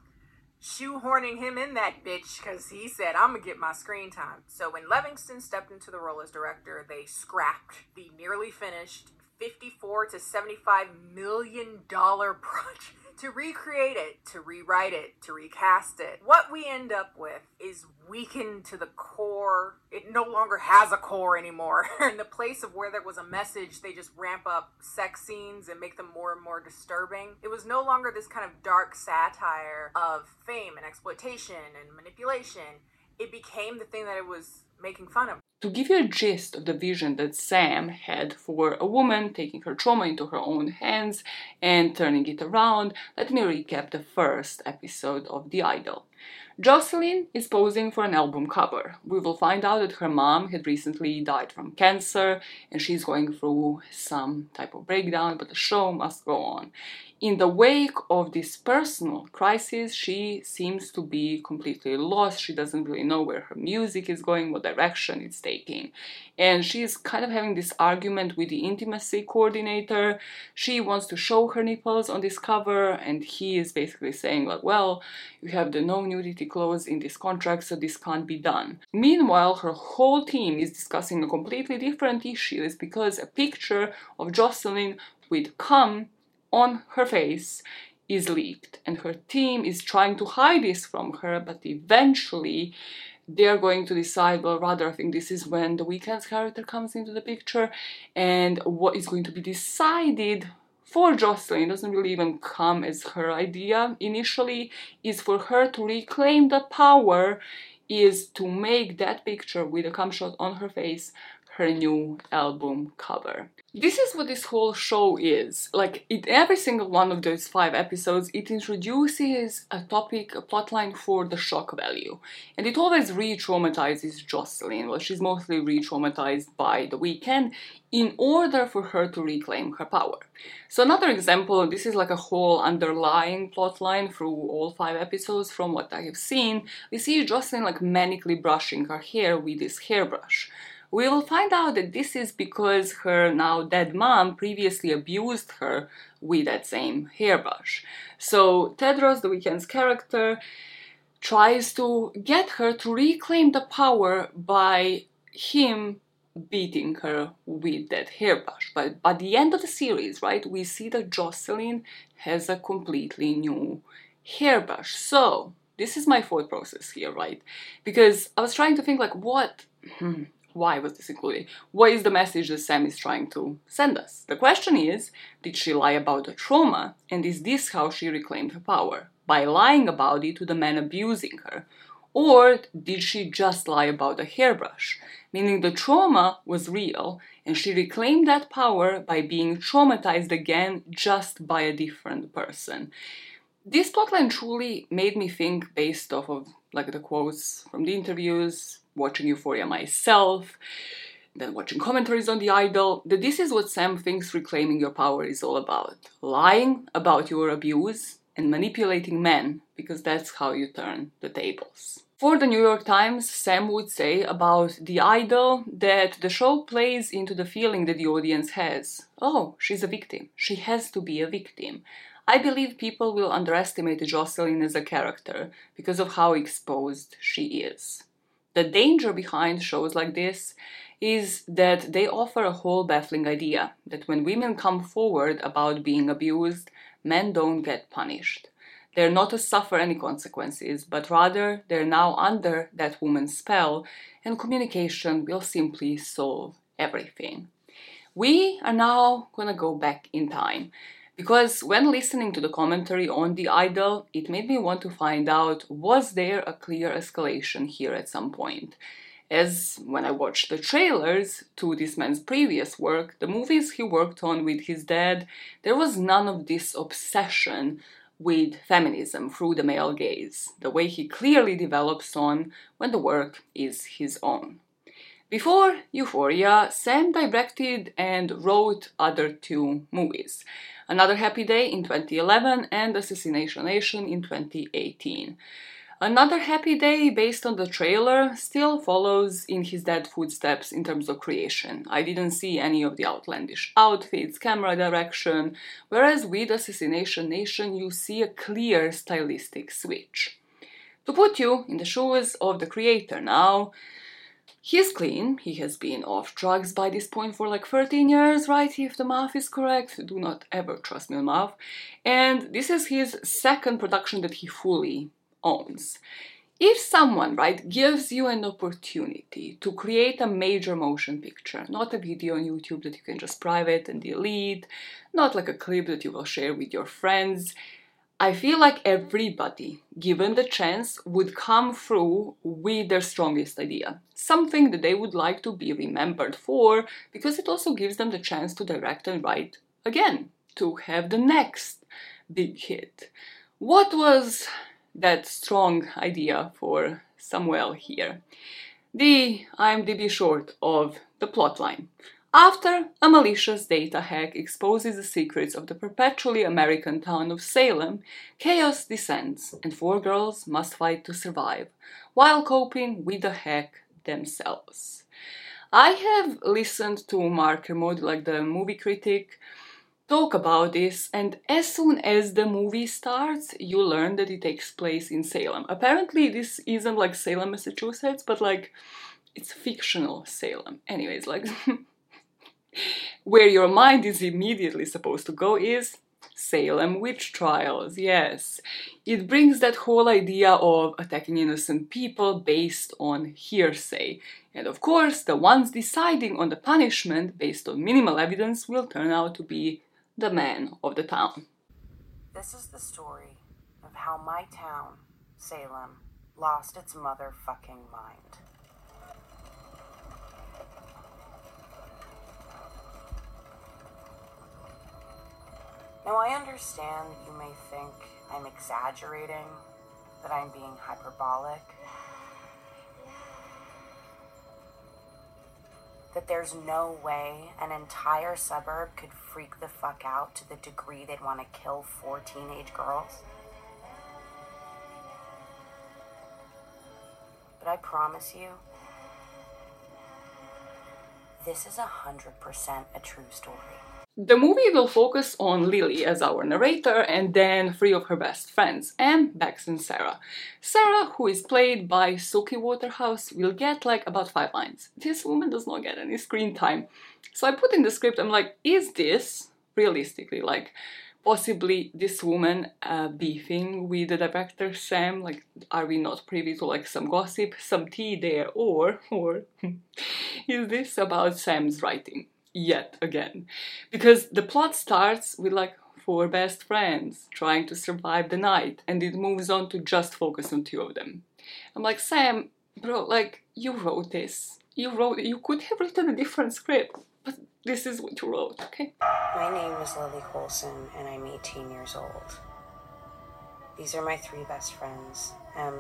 shoehorning him in that bitch because he said, I'm gonna get my screen time. So when Levinson stepped into the role as director, they scrapped the nearly finished 54 to 75 million dollar project to recreate it, to rewrite it, to recast it. What we end up with is weakened to the core. It no longer has a core anymore. In the place of where there was a message, they just ramp up sex scenes and make them more and more disturbing. It was no longer this kind of dark satire of fame and exploitation and manipulation. It became the thing that it was making fun of. To give you a gist of the vision that Sam had for a woman taking her trauma into her own hands and turning it around, let me recap the first episode of The Idol. Jocelyn is posing for an album cover. We will find out that her mom had recently died from cancer and she's going through some type of breakdown, but the show must go on. In the wake of this personal crisis, she seems to be completely lost. She doesn't really know where her music is going, what direction it's taking. And she's kind of having this argument with the intimacy coordinator. She wants to show her nipples on this cover, and he is basically saying, like, well, you have the no nudity clause in this contract, so this can't be done. Meanwhile, her whole team is discussing a completely different issue. It's because a picture of Jocelyn with cum on her face is leaked and her team is trying to hide this from her but eventually they're going to decide well rather i think this is when the Weeknd's character comes into the picture and what is going to be decided for Jocelyn doesn't really even come as her idea initially is for her to reclaim the power is to make that picture with a cum shot on her face her new album cover. This is what this whole show is. Like, in every single one of those five episodes, it introduces a topic, a plotline for the shock value. And it always re traumatizes Jocelyn. Well, she's mostly re traumatized by the Weeknd in order for her to reclaim her power. So, another example this is like a whole underlying plotline through all five episodes from what I have seen. We see Jocelyn like manically brushing her hair with this hairbrush. We will find out that this is because her now dead mom previously abused her with that same hairbrush. So Tedros, the Weeknd's character, tries to get her to reclaim the power by him beating her with that hairbrush. But by the end of the series, right, we see that Jocelyn has a completely new hairbrush. So this is my thought process here, right? Because I was trying to think like what hmm, why was this included? What is the message that Sam is trying to send us? The question is, did she lie about the trauma, and is this how she reclaimed her power? By lying about it to the man abusing her? Or did she just lie about the hairbrush? Meaning the trauma was real, and she reclaimed that power by being traumatized again just by a different person. This plotline truly made me think based off of like the quotes from the interviews, watching Euphoria myself, then watching commentaries on The Idol, that this is what Sam thinks reclaiming your power is all about. Lying about your abuse and manipulating men, because that's how you turn the tables. For the New York Times, Sam would say about The Idol that the show plays into the feeling that the audience has. Oh, she's a victim. She has to be a victim. I believe people will underestimate Jocelyn as a character because of how exposed she is. The danger behind shows like this is that they offer a whole baffling idea that when women come forward about being abused, men don't get punished. They're not to suffer any consequences, but rather they're now under that woman's spell, and communication will simply solve everything. We are now gonna go back in time. Because when listening to the commentary on The Idol, it made me want to find out was there a clear escalation here at some point? As when I watched the trailers to this man's previous work, the movies he worked on with his dad, there was none of this obsession with feminism through the male gaze, the way he clearly develops on when the work is his own. Before Euphoria, Sam directed and wrote other two movies Another Happy Day in 2011 and Assassination Nation in 2018. Another Happy Day, based on the trailer, still follows in his dad's footsteps in terms of creation. I didn't see any of the outlandish outfits, camera direction, whereas with Assassination Nation you see a clear stylistic switch. To put you in the shoes of the creator now, He's clean, he has been off drugs by this point for like 13 years, right? If the math is correct, do not ever trust me on math. And this is his second production that he fully owns. If someone, right, gives you an opportunity to create a major motion picture, not a video on YouTube that you can just private and delete, not like a clip that you will share with your friends, I feel like everybody, given the chance, would come through with their strongest idea. Something that they would like to be remembered for, because it also gives them the chance to direct and write again, to have the next big hit. What was that strong idea for Samuel here? The IMDb short of the plotline. After a malicious data hack exposes the secrets of the perpetually American town of Salem, chaos descends and four girls must fight to survive while coping with the hack themselves. I have listened to Mark Kermode, like the movie critic, talk about this, and as soon as the movie starts, you learn that it takes place in Salem. Apparently, this isn't like Salem, Massachusetts, but like it's fictional Salem. Anyways, like Where your mind is immediately supposed to go is Salem witch trials, yes. It brings that whole idea of attacking innocent people based on hearsay. And of course, the ones deciding on the punishment based on minimal evidence will turn out to be the man of the town. This is the story of how my town, Salem, lost its motherfucking mind. Now, I understand that you may think I'm exaggerating, that I'm being hyperbolic, that there's no way an entire suburb could freak the fuck out to the degree they'd want to kill four teenage girls. But I promise you, this is a hundred percent a true story. The movie will focus on Lily as our narrator and then three of her best friends, Em, Bex, and Sarah. Sarah, who is played by Suki Waterhouse, will get like about five lines. This woman does not get any screen time. So I put in the script, I'm like, is this realistically like possibly this woman uh, beefing with the director Sam? Like, are we not privy to like some gossip, some tea there, or or is this about Sam's writing? Yet again. Because the plot starts with like four best friends trying to survive the night and it moves on to just focus on two of them. I'm like, Sam, bro, like you wrote this. You wrote you could have written a different script, but this is what you wrote, okay? My name is Lily Colson and I'm 18 years old. These are my three best friends, Em,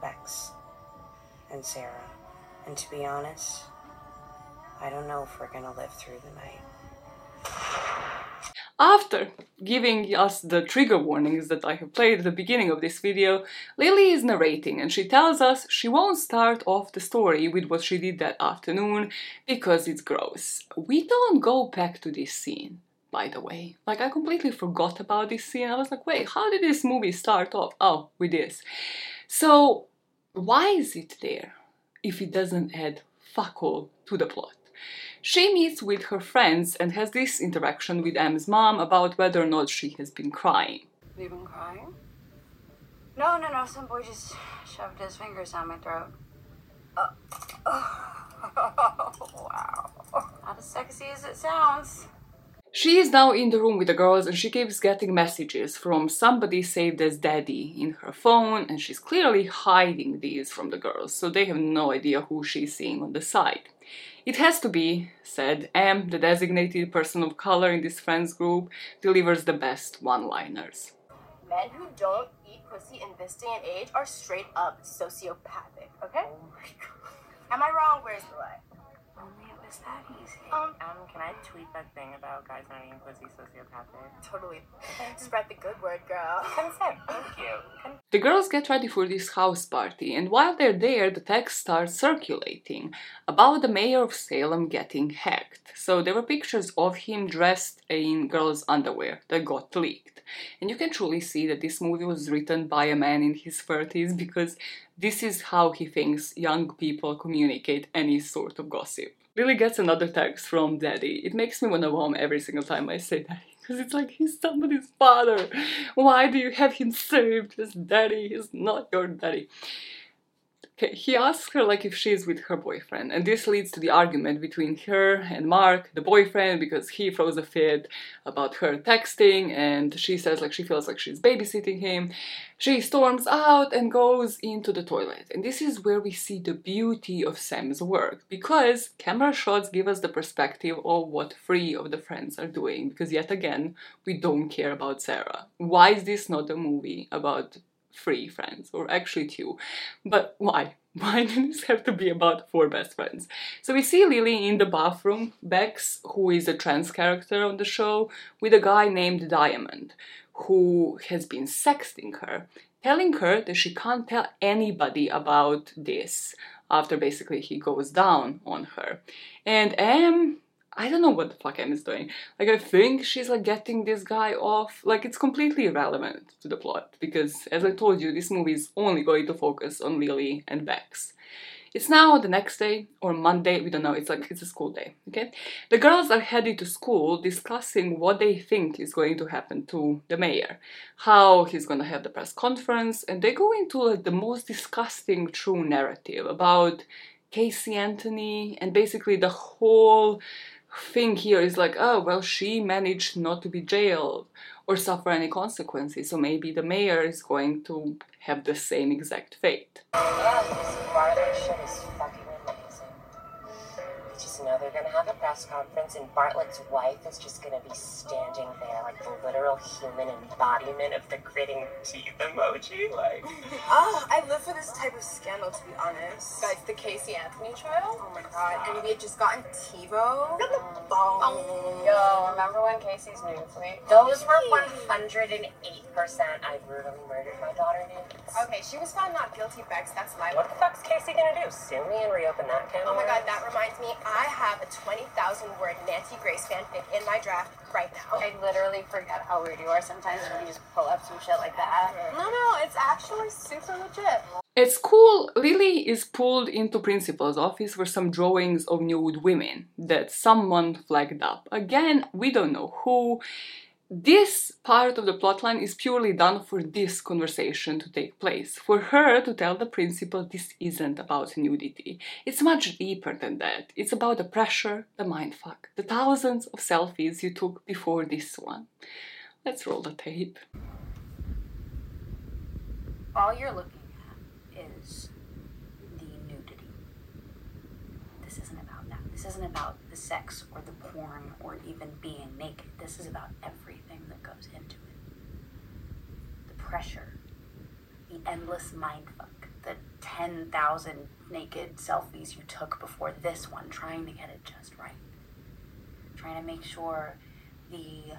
Bex, and Sarah. And to be honest, I don't know if we're gonna live through the night. After giving us the trigger warnings that I have played at the beginning of this video, Lily is narrating and she tells us she won't start off the story with what she did that afternoon because it's gross. We don't go back to this scene, by the way. Like, I completely forgot about this scene. I was like, wait, how did this movie start off? Oh, with this. So, why is it there if it doesn't add fuck all to the plot? She meets with her friends and has this interaction with Em's mom about whether or not she has been crying. You been crying? No, no, no. Some boy just shoved his fingers down my throat. Uh, oh, wow. Not as sexy as it sounds. She is now in the room with the girls and she keeps getting messages from somebody saved as daddy in her phone and she's clearly hiding these from the girls so they have no idea who she's seeing on the side. It has to be, said Em, the designated person of color in this friends group, delivers the best one-liners. Men who don't eat pussy in this day and age are straight up sociopathic, okay? Oh. Am I wrong? Where's the lie? Only it was that easy. Um, Um, can I tweet that thing about guys not eating pussy sociopathic? totally. Spread the good word, girl. Consent, thank you. Con- The girls get ready for this house party, and while they're there, the text starts circulating about the mayor of Salem getting hacked. So there were pictures of him dressed in girls' underwear that got leaked. And you can truly see that this movie was written by a man in his 30s because this is how he thinks young people communicate any sort of gossip. Lily gets another text from Daddy. It makes me want to vom every single time I say Daddy. Because it's like he's somebody's father. Why do you have him saved as daddy? He's not your daddy. He asks her like if she's with her boyfriend, and this leads to the argument between her and Mark, the boyfriend, because he throws a fit about her texting, and she says like she feels like she's babysitting him. She storms out and goes into the toilet, and this is where we see the beauty of Sam's work, because camera shots give us the perspective of what three of the friends are doing, because yet again, we don't care about Sarah. Why is this not a movie about three friends, or actually two. But why? Why did this have to be about four best friends? So we see Lily in the bathroom, Bex, who is a trans character on the show, with a guy named Diamond, who has been sexting her, telling her that she can't tell anybody about this after basically he goes down on her. And Em I don't know what the fuck Em is doing. Like, I think she's like getting this guy off. Like, it's completely irrelevant to the plot because, as I told you, this movie is only going to focus on Lily and Bex. It's now the next day or Monday, we don't know, it's like it's a school day, okay? The girls are headed to school discussing what they think is going to happen to the mayor, how he's gonna have the press conference, and they go into like the most disgusting true narrative about Casey Anthony and basically the whole thing here is like, oh, well, she managed not to be jailed or suffer any consequences, so maybe the mayor is going to have the same exact fate. Just know they're gonna have a press conference, and Bartlett's wife is just gonna be standing there like the literal human embodiment of the gritting teeth emoji. Like, Oh, I live for this type of scandal, to be honest. Guys, the Casey Anthony trial? Oh my god. And we had just gotten TiVo. Oh. yo, remember when Casey's nude fleet? Those were 108% I brutally murdered my daughter nudes. Okay, she was found not guilty, Bex. That's my What the fuck's Casey gonna do? Sue me and reopen that can Oh my god, that reminds me, I have a 20,000 word Nancy Grace fanfic in my draft right now. I literally forget how weird you are sometimes when you just pull up some shit like that. No, no, it's actually super legit. At school, Lily is pulled into principal's office for some drawings of nude women that someone flagged up. Again, we don't know who. This part of the plotline is purely done for this conversation to take place. For her to tell the principal this isn't about nudity. It's much deeper than that. It's about the pressure, the mindfuck, the thousands of selfies you took before this one. Let's roll the tape. All you're looking at is the nudity. This isn't about that. This isn't about the sex or the porn or even being naked. This is about everything goes into it. The pressure, the endless mindfuck, the 10,000 naked selfies you took before this one, trying to get it just right. Trying to make sure the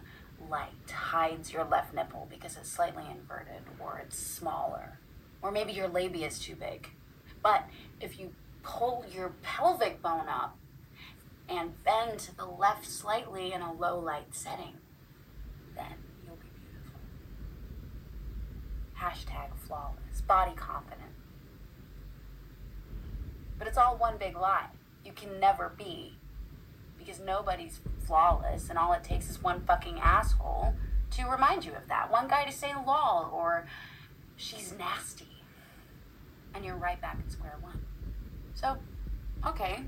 light hides your left nipple because it's slightly inverted or it's smaller. Or maybe your labia is too big. But if you pull your pelvic bone up and bend to the left slightly in a low light setting, then you'll be beautiful. Hashtag flawless, body confident. But it's all one big lie. You can never be because nobody's flawless and all it takes is one fucking asshole to remind you of that. One guy to say lol or she's nasty. And you're right back at square one. So, okay,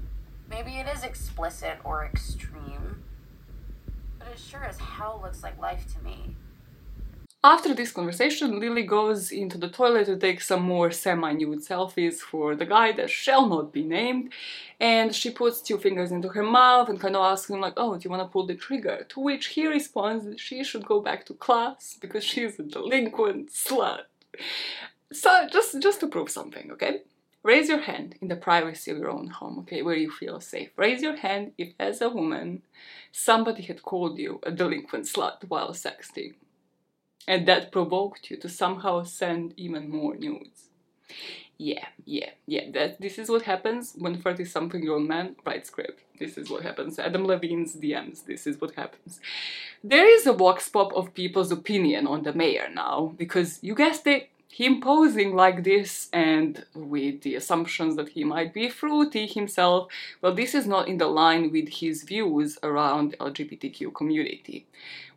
maybe it is explicit or extreme, but it sure as hell looks like life to me. After this conversation, Lily goes into the toilet to take some more semi-nude selfies for the guy that shall not be named, and she puts two fingers into her mouth and kind of asks him like, oh, do you want to pull the trigger? To which he responds that she should go back to class because she's a delinquent slut. So, just, just to prove something, okay? Raise your hand in the privacy of your own home, okay, where you feel safe. Raise your hand if, as a woman, somebody had called you a delinquent slut while sexting and that provoked you to somehow send even more nudes. Yeah, yeah, yeah, that this is what happens when 30 something year old man writes script. This is what happens. Adam Levine's DMs, this is what happens. There is a vox pop of people's opinion on the mayor now, because you guessed it, him posing like this and with the assumptions that he might be fruity himself, well, this is not in the line with his views around LGBTQ community.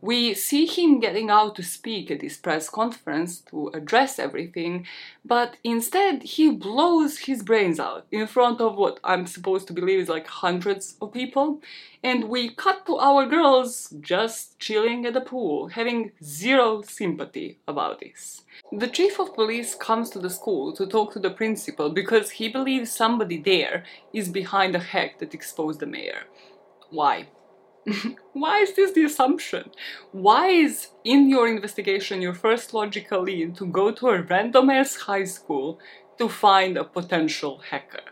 We see him getting out to speak at this press conference to address everything, but instead he blows his brains out in front of what I'm supposed to believe is like hundreds of people, and we cut to our girls just chilling at the pool, having zero sympathy about this. The chief of police comes to the school to talk to the principal because he believes somebody there is behind the hack that exposed the mayor. Why? Why is this the assumption? Why is in your investigation your first logical lead to go to a random ass high school to find a potential hacker?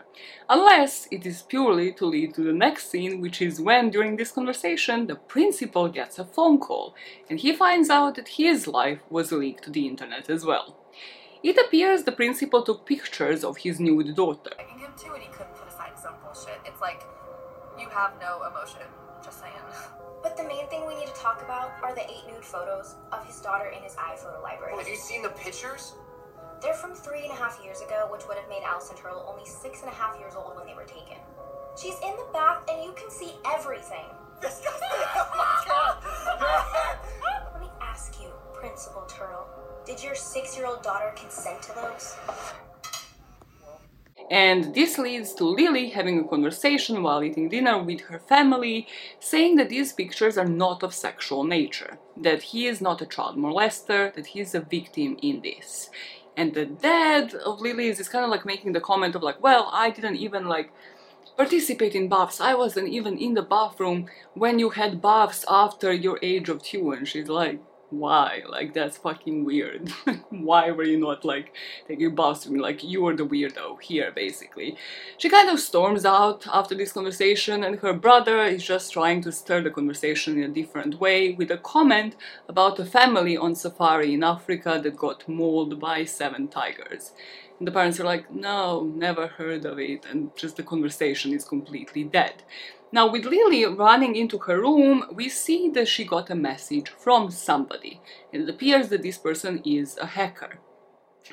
Unless it is purely to lead to the next scene, which is when, during this conversation, the principal gets a phone call and he finds out that his life was leaked to the internet as well. It appears the principal took pictures of his nude daughter. Him too, and he couldn't put aside bullshit. It's like you have no emotion. Just saying. But the main thing we need to talk about are the eight nude photos of his daughter in his iPhoto library. Oh, have you seen the pictures? They're from three and a half years ago, which would have made Allison Turtle only six and a half years old when they were taken. She's in the bath and you can see everything. Oh Let me ask you, Principal Turtle, did your six-year-old daughter consent to those? And this leads to Lily having a conversation while eating dinner with her family, saying that these pictures are not of sexual nature, that he is not a child molester, that he is a victim in this. And the dad of Lily is kind of like making the comment of like, well, I didn't even like participate in baths. I wasn't even in the bathroom when you had baths after your age of two. And she's like, why? Like, that's fucking weird. why were you not, like, taking baths with me? Like, you were the weirdo here, basically. She kind of storms out after this conversation, and her brother is just trying to stir the conversation in a different way with a comment about a family on safari in Africa that got mauled by seven tigers. And the parents are like, no, never heard of it, and just the conversation is completely dead. Now, with Lily running into her room, we see that she got a message from somebody, it appears that this person is a hacker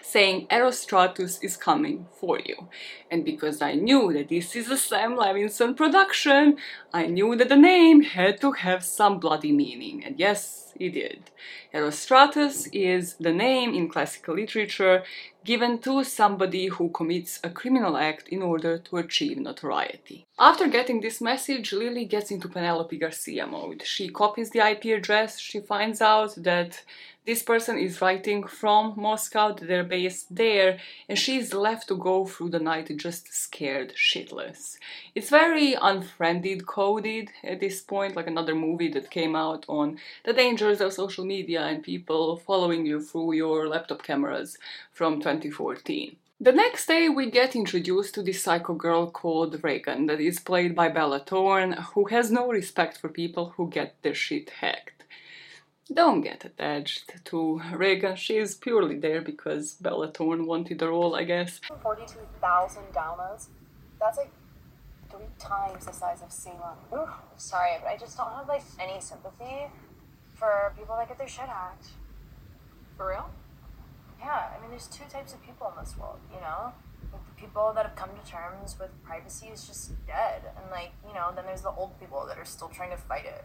saying Erostratus is coming for you. And because I knew that this is a Sam Levinson production, I knew that the name had to have some bloody meaning. And yes, it did. Erostratus is the name in classical literature given to somebody who commits a criminal act in order to achieve notoriety. After getting this message, Lily gets into Penelope Garcia mode. She copies the IP address, she finds out that this person is writing from Moscow, they're based there, and she's left to go through the night just scared shitless. It's very unfriended coded at this point, like another movie that came out on the dangers of social media and people following you through your laptop cameras from 2014. The next day, we get introduced to this psycho girl called Reagan that is played by Bella Thorne, who has no respect for people who get their shit hacked. Don't get attached to Reagan. She's purely there because Bella Thorne wanted the role, I guess. 42,000 downloads. That's like three times the size of Salem. Ooh, sorry, but I just don't have like any sympathy for people that get their shit hacked. For real? Yeah, I mean, there's two types of people in this world, you know? Like the people that have come to terms with privacy is just dead. And like, you know, then there's the old people that are still trying to fight it.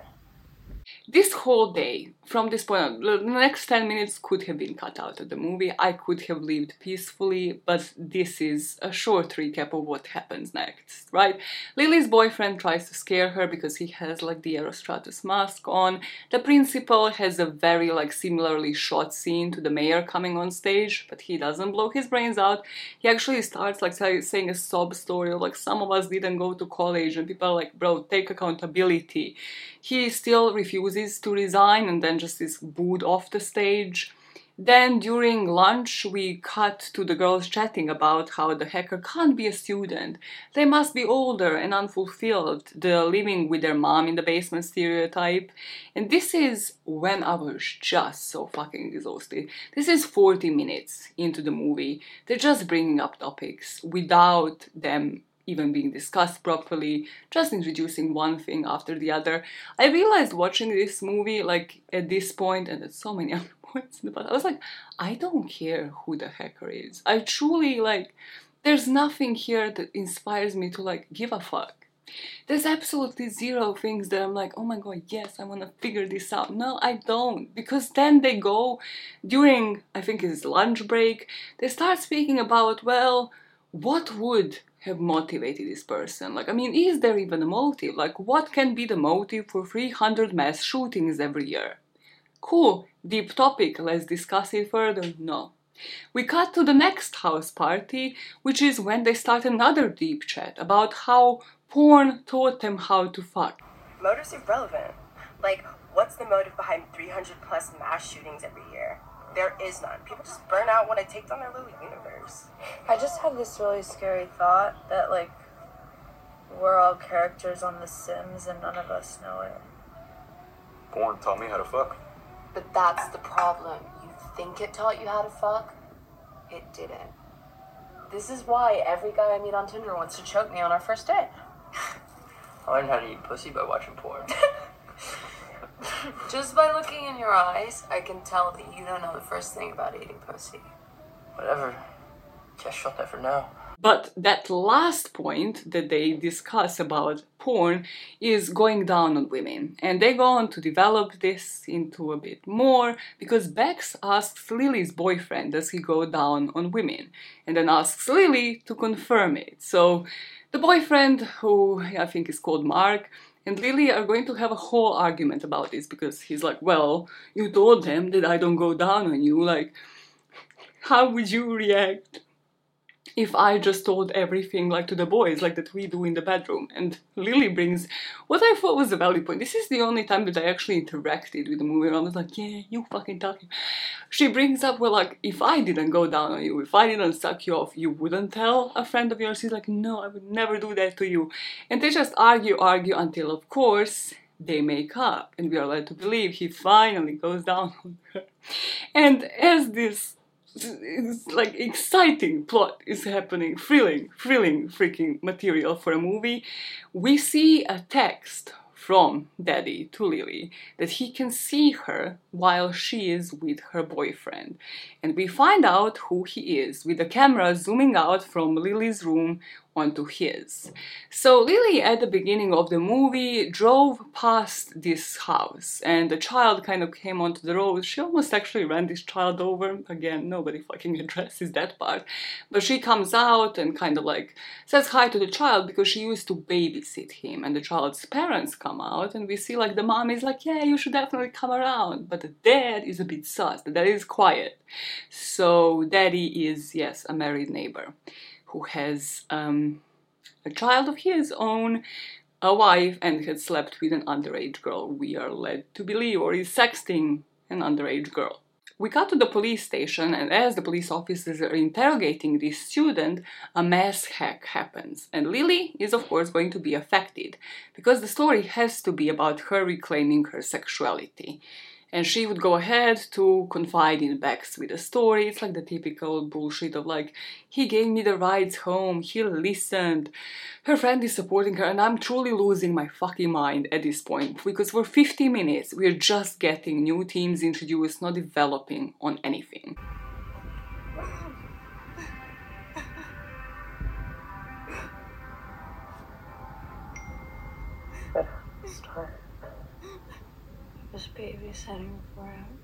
This whole day, from this point on, the next 10 minutes could have been cut out of the movie. I could have lived peacefully, but this is a short recap of what happens next, right? Lily's boyfriend tries to scare her because he has like the Erostratus mask on. The principal has a very like similarly shot scene to the mayor coming on stage, but he doesn't blow his brains out. He actually starts like saying a sob story of like some of us didn't go to college and people are like, bro, take accountability. He still refuses to resign and then just is booed off the stage. Then during lunch, we cut to the girls chatting about how the hacker can't be a student. They must be older and unfulfilled, the living with their mom in the basement stereotype. And this is when I was just so fucking exhausted. This is 40 minutes into the movie. They're just bringing up topics without them even being discussed properly, just introducing one thing after the other. I realized watching this movie, like at this point, and at so many other points in the past, I was like, I don't care who the hacker is. I truly like, there's nothing here that inspires me to like give a fuck. There's absolutely zero things that I'm like, oh my god, yes, I want to figure this out. No, I don't. Because then they go during, I think it's lunch break, they start speaking about, well, what would have motivated this person? Like, I mean, is there even a motive? Like, what can be the motive for 300 mass shootings every year? Cool, deep topic, let's discuss it further. No. We cut to the next house party, which is when they start another deep chat about how porn taught them how to fuck. Motives irrelevant. Like, what's the motive behind 300 plus mass shootings every year? There is none. People just burn out when I take down their little universe. I just had this really scary thought that, like, we're all characters on The Sims and none of us know it. Porn taught me how to fuck. But that's the problem. You think it taught you how to fuck? It didn't. This is why every guy I meet on Tinder wants to choke me on our first date. I learned how to eat pussy by watching porn. Just by looking in your eyes, I can tell that you don't know the first thing about eating pussy. Whatever. Guess you'll never know. But that last point that they discuss about porn is going down on women. And they go on to develop this into a bit more because Bex asks Lily's boyfriend, does he go down on women? And then asks Lily to confirm it. So the boyfriend, who I think is called Mark, and Lily are going to have a whole argument about this because he's like, Well, you told them that I don't go down on you. Like, how would you react if I just told everything like to the boys, like that we do in the bedroom? And Lily brings what I thought was a value point. This is the only time that I actually interacted with the movie. And I was like, Yeah, you fucking talking. She brings up, Well, like, if I didn't go down on you, if I didn't suck you off, you wouldn't tell a friend of yours. He's like, No, I would never do that to you. And they just argue, argue until, of course, they make up, and we are led to believe he finally goes down on her. And as this it's like exciting plot is happening, thrilling, thrilling freaking material for a movie, we see a text from Daddy to Lily that he can see her while she is with her boyfriend. And we find out who he is with the camera zooming out from Lily's room onto his. So Lily at the beginning of the movie drove past this house and the child kind of came onto the road. She almost actually ran this child over. Again, nobody fucking addresses that part. But she comes out and kind of like says hi to the child because she used to babysit him and the child's parents come out and we see like the mom is like, yeah, you should definitely come around. But the dad is a bit sus. The dad is quiet. So daddy is, yes, a married neighbor who has um, a child of his own, a wife, and had slept with an underage girl, we are led to believe, or is sexting an underage girl. We got to the police station, and as the police officers are interrogating this student, a mass hack happens. And Lily is, of course, going to be affected because the story has to be about her reclaiming her sexuality and she would go ahead to confide in Bex with a story. It's like the typical bullshit of like, he gave me the rides home, he listened, her friend is supporting her, and I'm truly losing my fucking mind at this point because for 50 minutes we're just getting new teams introduced, not developing on anything. Was babysitting for him.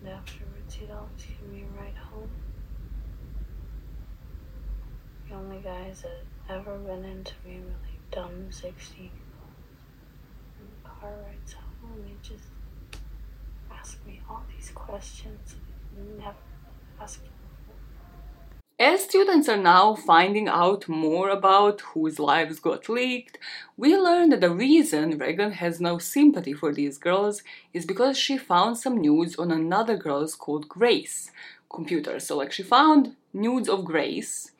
And afterwards, he'd always give me a ride home. The only guys that ever been into me were like dumb 16 year olds. And the car rides home, he just asked me all these questions never asked. As students are now finding out more about whose lives got leaked, we learn that the reason Regan has no sympathy for these girls is because she found some nudes on another girl's called Grace computer. So, like, she found nudes of Grace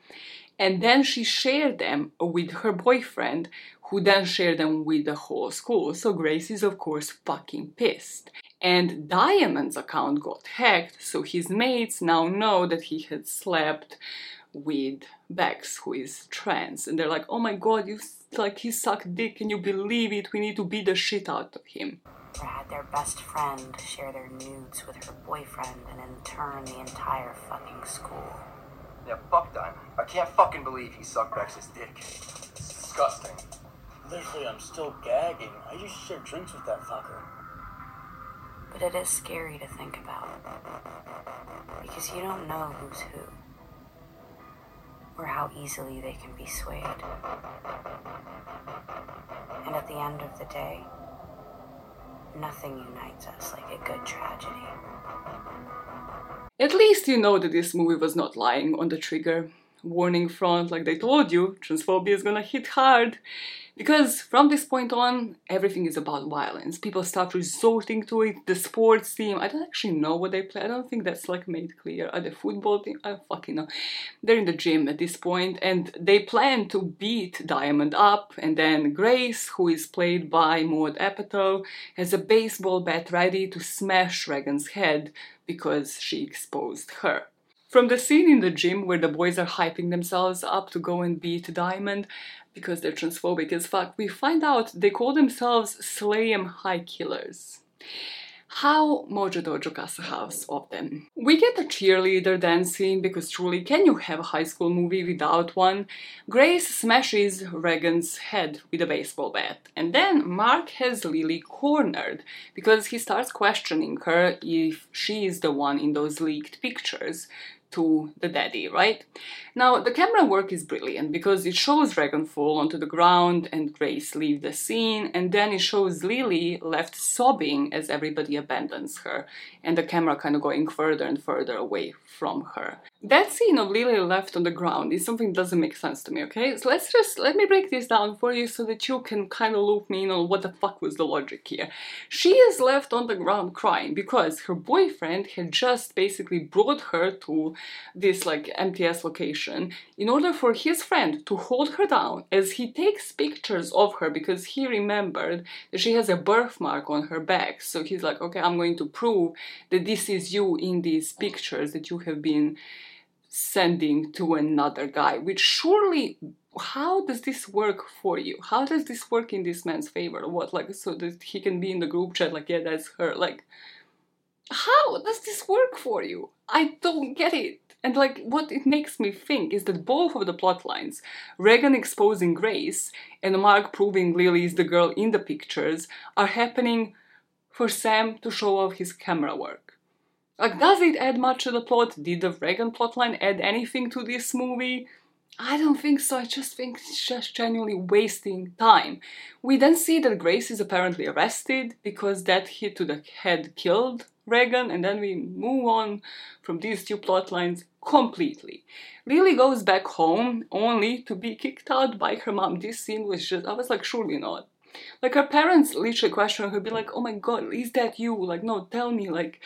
and then she shared them with her boyfriend, who then shared them with the whole school. So, Grace is, of course, fucking pissed. And Diamond's account got hacked, so his mates now know that he had slept with Bex, who is trans, and they're like, "Oh my god, you s- like he sucked dick, can you believe it? We need to beat the shit out of him." Or had their best friend share their nudes with her boyfriend and in turn the entire fucking school. Yeah, fuck Diamond. I can't fucking believe he sucked Bex's dick. It's disgusting. Literally, I'm still gagging. I used to share drinks with that fucker. But it is scary to think about. Because you don't know who's who. Or how easily they can be swayed. And at the end of the day, nothing unites us like a good tragedy. At least you know that this movie was not lying on the trigger warning front like they told you, transphobia is gonna hit hard. Because from this point on, everything is about violence. People start resorting to it. The sports team, I don't actually know what they play. I don't think that's like made clear. Are the football team? I fucking know. They're in the gym at this point and they plan to beat Diamond up. And then Grace, who is played by Maude Apatow, has a baseball bat ready to smash Regan's head because she exposed her. From the scene in the gym where the boys are hyping themselves up to go and beat Diamond because they're transphobic as fuck, we find out they call themselves Slayem High Killers. How Mojo Dojo Casa House of them. We get a cheerleader dance scene because truly, can you have a high school movie without one? Grace smashes Regan's head with a baseball bat, and then Mark has Lily cornered because he starts questioning her if she is the one in those leaked pictures to the daddy, right? Now, the camera work is brilliant because it shows Regan fall onto the ground and Grace leave the scene, and then it shows Lily left sobbing as everybody abandons her, and the camera kind of going further and further away from her. That scene of Lily left on the ground is something that doesn't make sense to me, okay? So let's just let me break this down for you so that you can kind of loop me in on what the fuck was the logic here. She is left on the ground crying because her boyfriend had just basically brought her to this like MTS location in order for his friend to hold her down as he takes pictures of her because he remembered that she has a birthmark on her back. So he's like, okay, I'm going to prove that this is you in these pictures that you have been sending to another guy, which surely how does this work for you? How does this work in this man's favor? What like so that he can be in the group chat like yeah that's her like how does this work for you? I don't get it. And like what it makes me think is that both of the plot lines, Regan exposing Grace and Mark proving Lily is the girl in the pictures, are happening for Sam to show off his camera work. Like, does it add much to the plot? Did the Regan plotline add anything to this movie? I don't think so. I just think it's just genuinely wasting time. We then see that Grace is apparently arrested because that hit to the head killed Regan, and then we move on from these two plot lines completely. Lily goes back home only to be kicked out by her mom. This scene was just, I was like, surely not. Like her parents literally question her, be like, "Oh my god, is that you?" Like, no, tell me, like,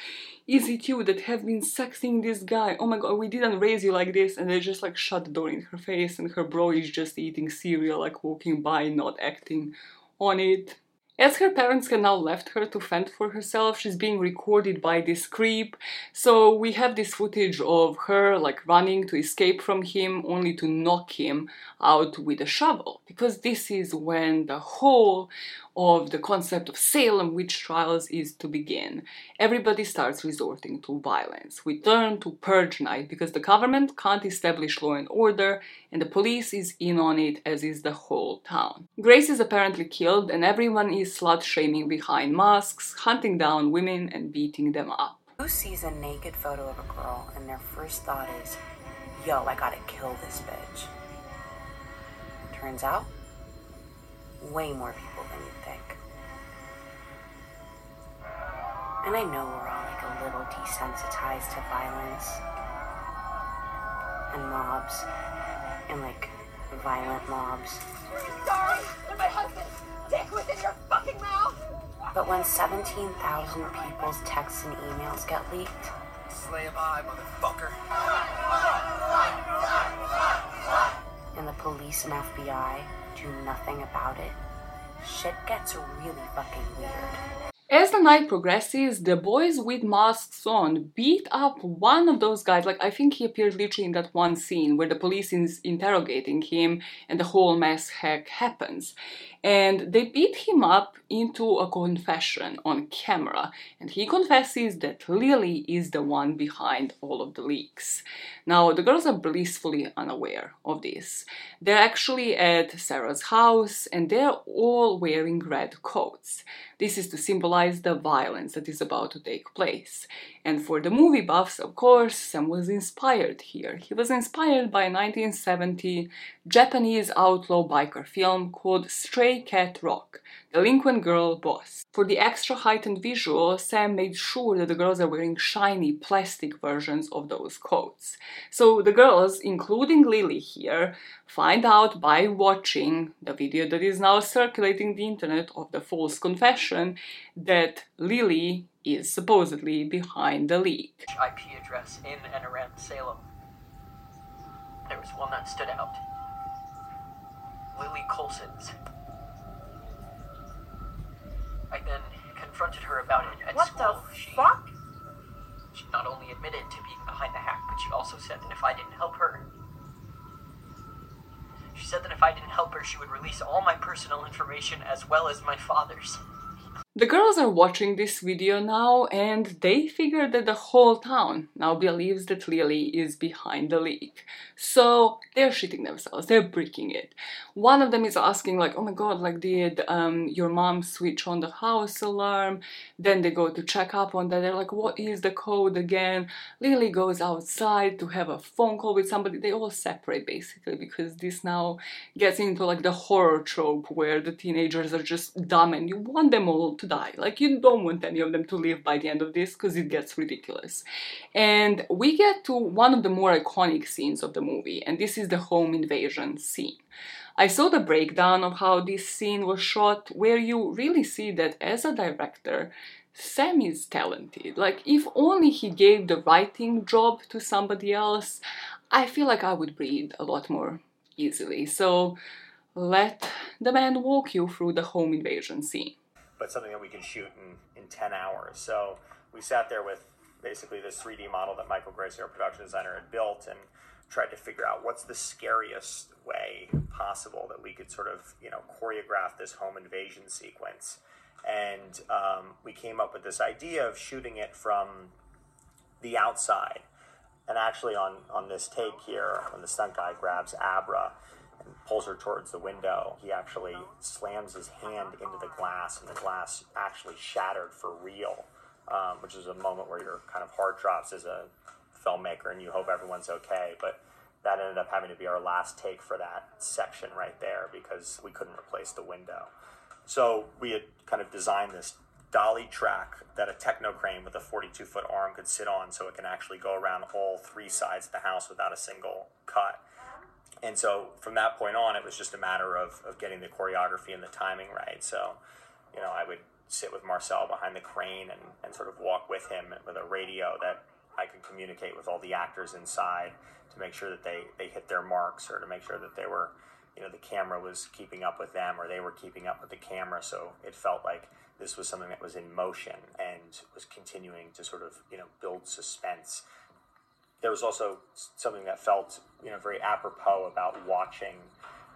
is it you that have been sexting this guy? Oh my god, we didn't raise you like this, and they just like shut the door in her face, and her bro is just eating cereal, like walking by, not acting on it. As her parents have now left her to fend for herself, she's being recorded by this creep. So we have this footage of her like running to escape from him only to knock him out with a shovel. Because this is when the whole of the concept of sale Salem witch trials is to begin. Everybody starts resorting to violence. We turn to Purge Night because the government can't establish law and order, and the police is in on it, as is the whole town. Grace is apparently killed, and everyone is slut shaming behind masks, hunting down women and beating them up. Who sees a naked photo of a girl and their first thought is, yo, I gotta kill this bitch? Turns out, way more people than you think. And I know we're all like a little desensitized to violence and mobs and like violent mobs. Sorry, and my husband's dick was in your fucking mouth. But when 17,000 people's texts and emails get leaked, Slay him high, motherfucker. and the police and FBI do nothing about it, shit gets really fucking weird. As the night progresses, the boys with masks on beat up one of those guys. Like, I think he appeared literally in that one scene where the police is interrogating him and the whole mess heck happens. And they beat him up into a confession on camera. And he confesses that Lily is the one behind all of the leaks. Now, the girls are blissfully unaware of this. They're actually at Sarah's house and they're all wearing red coats. This is to symbolize the violence that is about to take place. And for the movie buffs, of course, Sam was inspired here. He was inspired by a 1970 Japanese outlaw biker film called Stray Cat Rock, Delinquent Girl Boss. For the extra heightened visual, Sam made sure that the girls are wearing shiny plastic versions of those coats. So the girls, including Lily here, find out by watching the video that is now circulating the internet of the false confession that Lily is supposedly behind the leak. IP address in and around Salem. There was one that stood out. Lily Colson's. I then confronted her about it at What school. the she, fuck? she not only admitted to being behind the hack, but she also said that if I didn't help her, she said that if I didn't help her, she would release all my personal information as well as my father's. The girls are watching this video now and they figure that the whole town now believes that Lily is behind the leak. So they're shitting themselves, they're breaking it. One of them is asking like, oh my god, like did um, your mom switch on the house alarm? Then they go to check up on that, they're like, what is the code again? Lily goes outside to have a phone call with somebody, they all separate basically because this now gets into like the horror trope where the teenagers are just dumb and you want them all to die. Like you don't want any of them to live by the end of this because it gets ridiculous. And we get to one of the more iconic scenes of the movie, and this is the home invasion scene. I saw the breakdown of how this scene was shot, where you really see that as a director, Sam is talented. Like, if only he gave the writing job to somebody else, I feel like I would breathe a lot more easily. So, let the man walk you through the home invasion scene but something that we could shoot in, in 10 hours. So we sat there with basically this 3D model that Michael Grasley, our production designer, had built and tried to figure out what's the scariest way possible that we could sort of, you know, choreograph this home invasion sequence. And um, we came up with this idea of shooting it from the outside. And actually, on, on this take here, when the stunt guy grabs Abra, pulls her towards the window, he actually slams his hand into the glass, and the glass actually shattered for real, um, which is a moment where your kind of heart drops as a filmmaker and you hope everyone's okay. But that ended up having to be our last take for that section right there because we couldn't replace the window. So we had kind of designed this dolly track that a techno crane with a 42 foot arm could sit on so it can actually go around all three sides of the house without a single cut and so from that point on, it was just a matter of, of getting the choreography and the timing right. So, you know, I would sit with Marcell behind the crane and, and sort of walk with him with a radio that I could communicate with all the actors inside to make sure that they, they hit their marks or to make sure that they were, you know, the camera was keeping up with them or they were keeping up with the camera. So it felt like this was something that was in motion and was continuing to sort of, you know, build suspense there was also something that felt you know very apropos about watching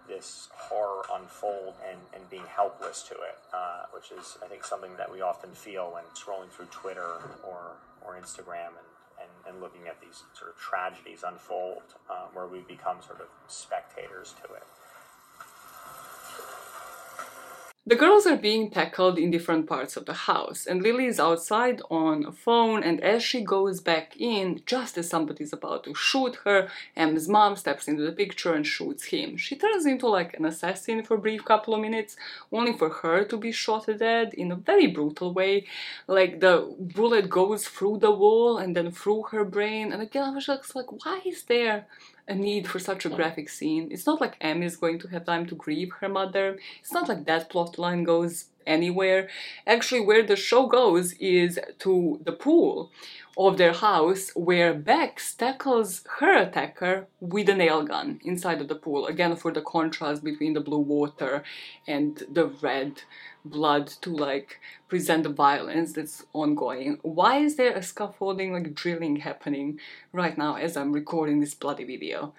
this horror unfold and, and being helpless to it, uh, which is, I think, something that we often feel when scrolling through Twitter or, or Instagram and, and, and looking at these sort of tragedies unfold, uh, where we become sort of spectators to it. The girls are being tackled in different parts of the house, and Lily is outside on a phone. And as she goes back in, just as somebody's about to shoot her, Em's mom steps into the picture and shoots him. She turns into like an assassin for a brief couple of minutes, only for her to be shot dead in a very brutal way. Like the bullet goes through the wall and then through her brain. And again, I was just like, why is there a need for such a graphic scene. It's not like Em is going to have time to grieve her mother. It's not like that plotline goes anywhere. Actually, where the show goes is to the pool of their house where Bex tackles her attacker with a nail gun inside of the pool. Again, for the contrast between the blue water and the red blood to like present the violence that's ongoing. Why is there a scaffolding like drilling happening right now as I'm recording this bloody video?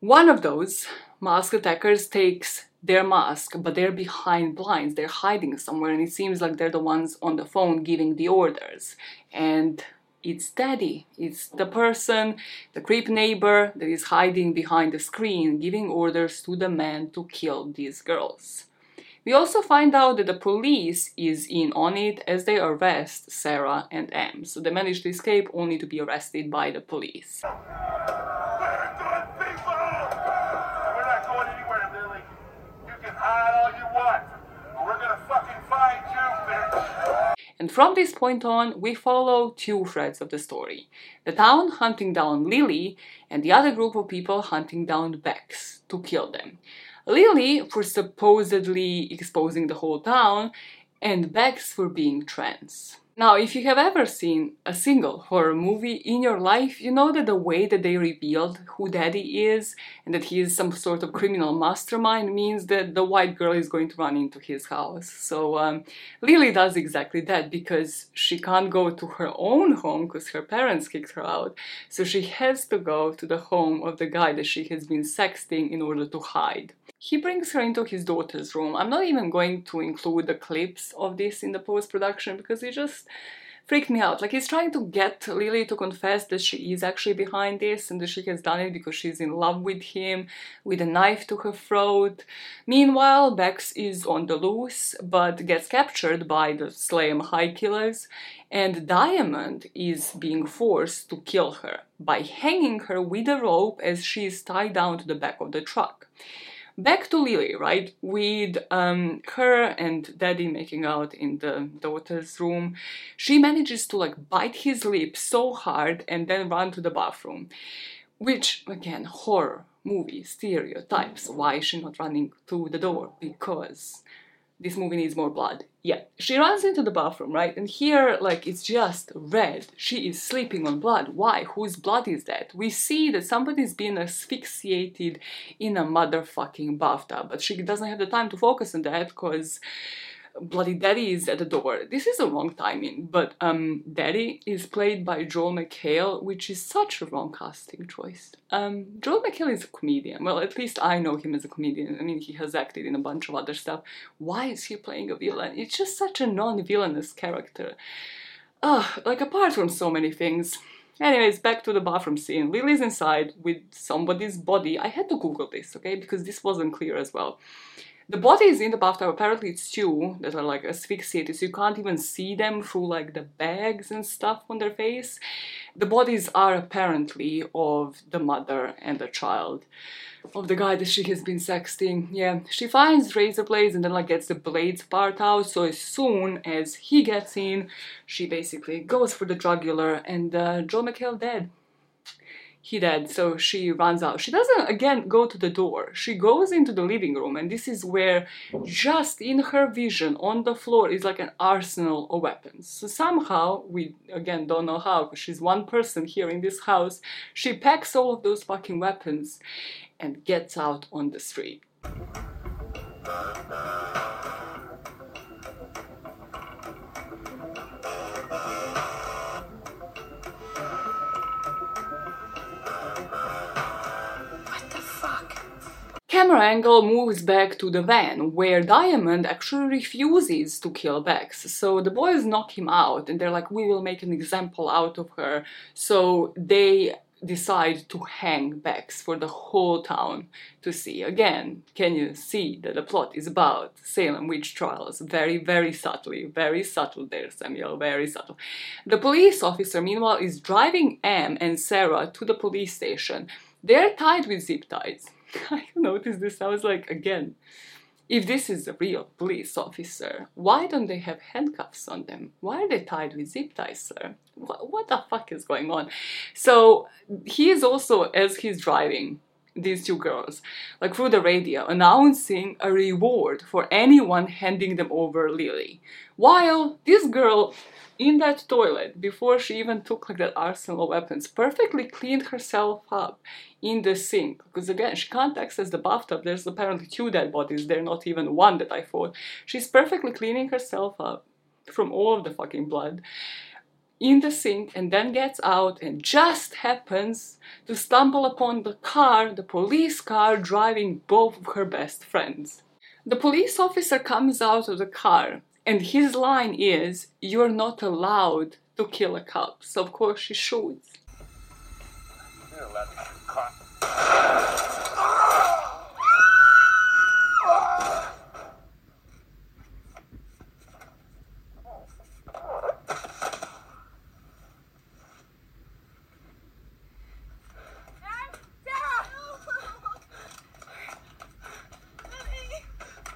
One of those mask attackers takes their mask, but they're behind blinds, they're hiding somewhere, and it seems like they're the ones on the phone giving the orders. And it's daddy. It's the person, the creep neighbor that is hiding behind the screen, giving orders to the man to kill these girls. We also find out that the police is in on it as they arrest Sarah and Em. So they manage to escape only to be arrested by the police. And from this point on, we follow two threads of the story. The town hunting down Lily, and the other group of people hunting down Bex to kill them. Lily for supposedly exposing the whole town, and Bex for being trans. Now, if you have ever seen a single horror movie in your life, you know that the way that they revealed who Daddy is and that he is some sort of criminal mastermind means that the white girl is going to run into his house. So um, Lily does exactly that because she can't go to her own home because her parents kicked her out. So she has to go to the home of the guy that she has been sexting in order to hide. He brings her into his daughter's room. I'm not even going to include the clips of this in the post production because it just freaked me out. Like he's trying to get Lily to confess that she is actually behind this and that she has done it because she's in love with him, with a knife to her throat. Meanwhile, Bex is on the loose but gets captured by the Slayem High Killers, and Diamond is being forced to kill her by hanging her with a rope as she is tied down to the back of the truck back to Lily, right? With um, her and Daddy making out in the daughter's room, she manages to like bite his lip so hard and then run to the bathroom. Which, again, horror movie stereotypes. Why is she not running to the door? Because this movie needs more blood. Yeah, she runs into the bathroom, right? And here, like, it's just red. She is sleeping on blood. Why? Whose blood is that? We see that somebody's been asphyxiated in a motherfucking bathtub, but she doesn't have the time to focus on that because Bloody Daddy is at the door. This is a wrong timing, but um, Daddy is played by Joel McHale, which is such a wrong casting choice. Um, Joel McHale is a comedian. Well, at least I know him as a comedian. I mean, he has acted in a bunch of other stuff. Why is he playing a villain? It's just such a non-villainous character. Ugh, like apart from so many things. Anyways, back to the bathroom scene. Lily's inside with somebody's body. I had to Google this, okay, because this wasn't clear as well. The bodies in the bathtub, apparently it's two that are like asphyxiated, so you can't even see them through like the bags and stuff on their face. The bodies are apparently of the mother and the child. Of the guy that she has been sexting. Yeah, she finds razor blades and then like gets the blades part out, so as soon as he gets in, she basically goes for the jugular and uh, Joe McHale dead he dead so she runs out. She doesn't again go to the door. She goes into the living room and this is where just in her vision on the floor is like an arsenal of weapons. So somehow we again don't know how because she's one person here in this house she packs all of those fucking weapons and gets out on the street camera angle moves back to the van, where Diamond actually refuses to kill Bex. So the boys knock him out, and they're like, we will make an example out of her. So they decide to hang Bex for the whole town to see. Again, can you see that the plot is about Salem witch trials? Very, very subtly, very subtle there, Samuel, very subtle. The police officer, meanwhile, is driving Em and Sarah to the police station. They're tied with zip ties. I noticed this, I was like, again, if this is a real police officer, why don't they have handcuffs on them? Why are they tied with zip ties, sir? What, what the fuck is going on? So he is also, as he's driving, these two girls, like through the radio, announcing a reward for anyone handing them over Lily. While this girl in that toilet, before she even took like that arsenal of weapons, perfectly cleaned herself up in the sink. Because again, she can't access the bathtub. There's apparently two dead bodies there, not even one that I thought. She's perfectly cleaning herself up from all of the fucking blood in the sink and then gets out and just happens to stumble upon the car, the police car, driving both of her best friends. The police officer comes out of the car and his line is, You're not allowed to kill a cop. So, of course, she shoots.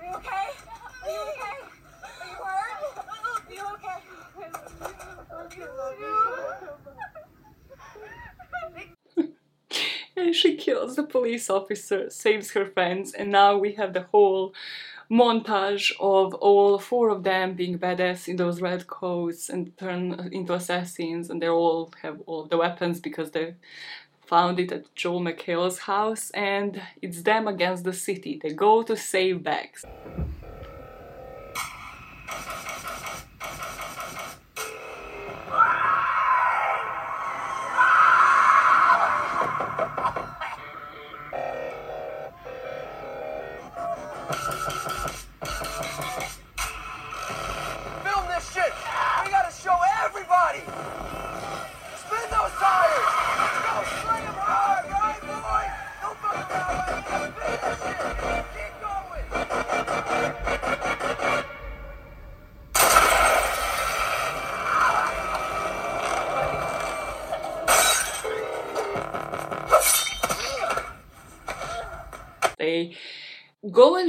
Are you okay? Are you okay? Are you hurt? Are you okay? and she kills the police officer, saves her friends, and now we have the whole montage of all four of them being badass in those red coats and turn into assassins, and they all have all the weapons because they found it at Joel McHale's house, and it's them against the city. They go to save Bex.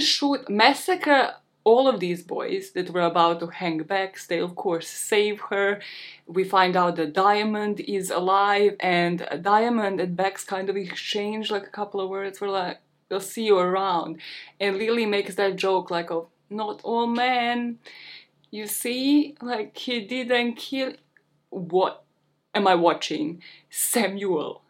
Shoot, massacre all of these boys that were about to hang Bex. They, of course, save her. We find out that Diamond is alive, and Diamond and Bex kind of exchange like a couple of words. We're like, we'll see you around. And Lily makes that joke like, of not all men. You see, like, he didn't kill. What am I watching? Samuel.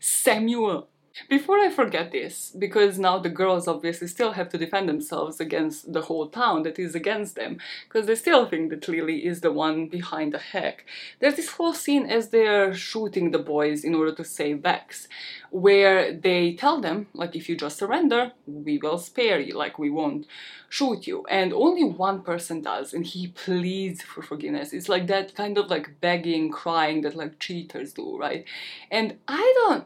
Samuel. Before I forget this, because now the girls obviously still have to defend themselves against the whole town that is against them, because they still think that Lily is the one behind the hack. There's this whole scene as they're shooting the boys in order to save Bex, where they tell them, like, if you just surrender, we will spare you, like, we won't shoot you. And only one person does, and he pleads for forgiveness. It's like that kind of like begging, crying that like cheaters do, right? And I don't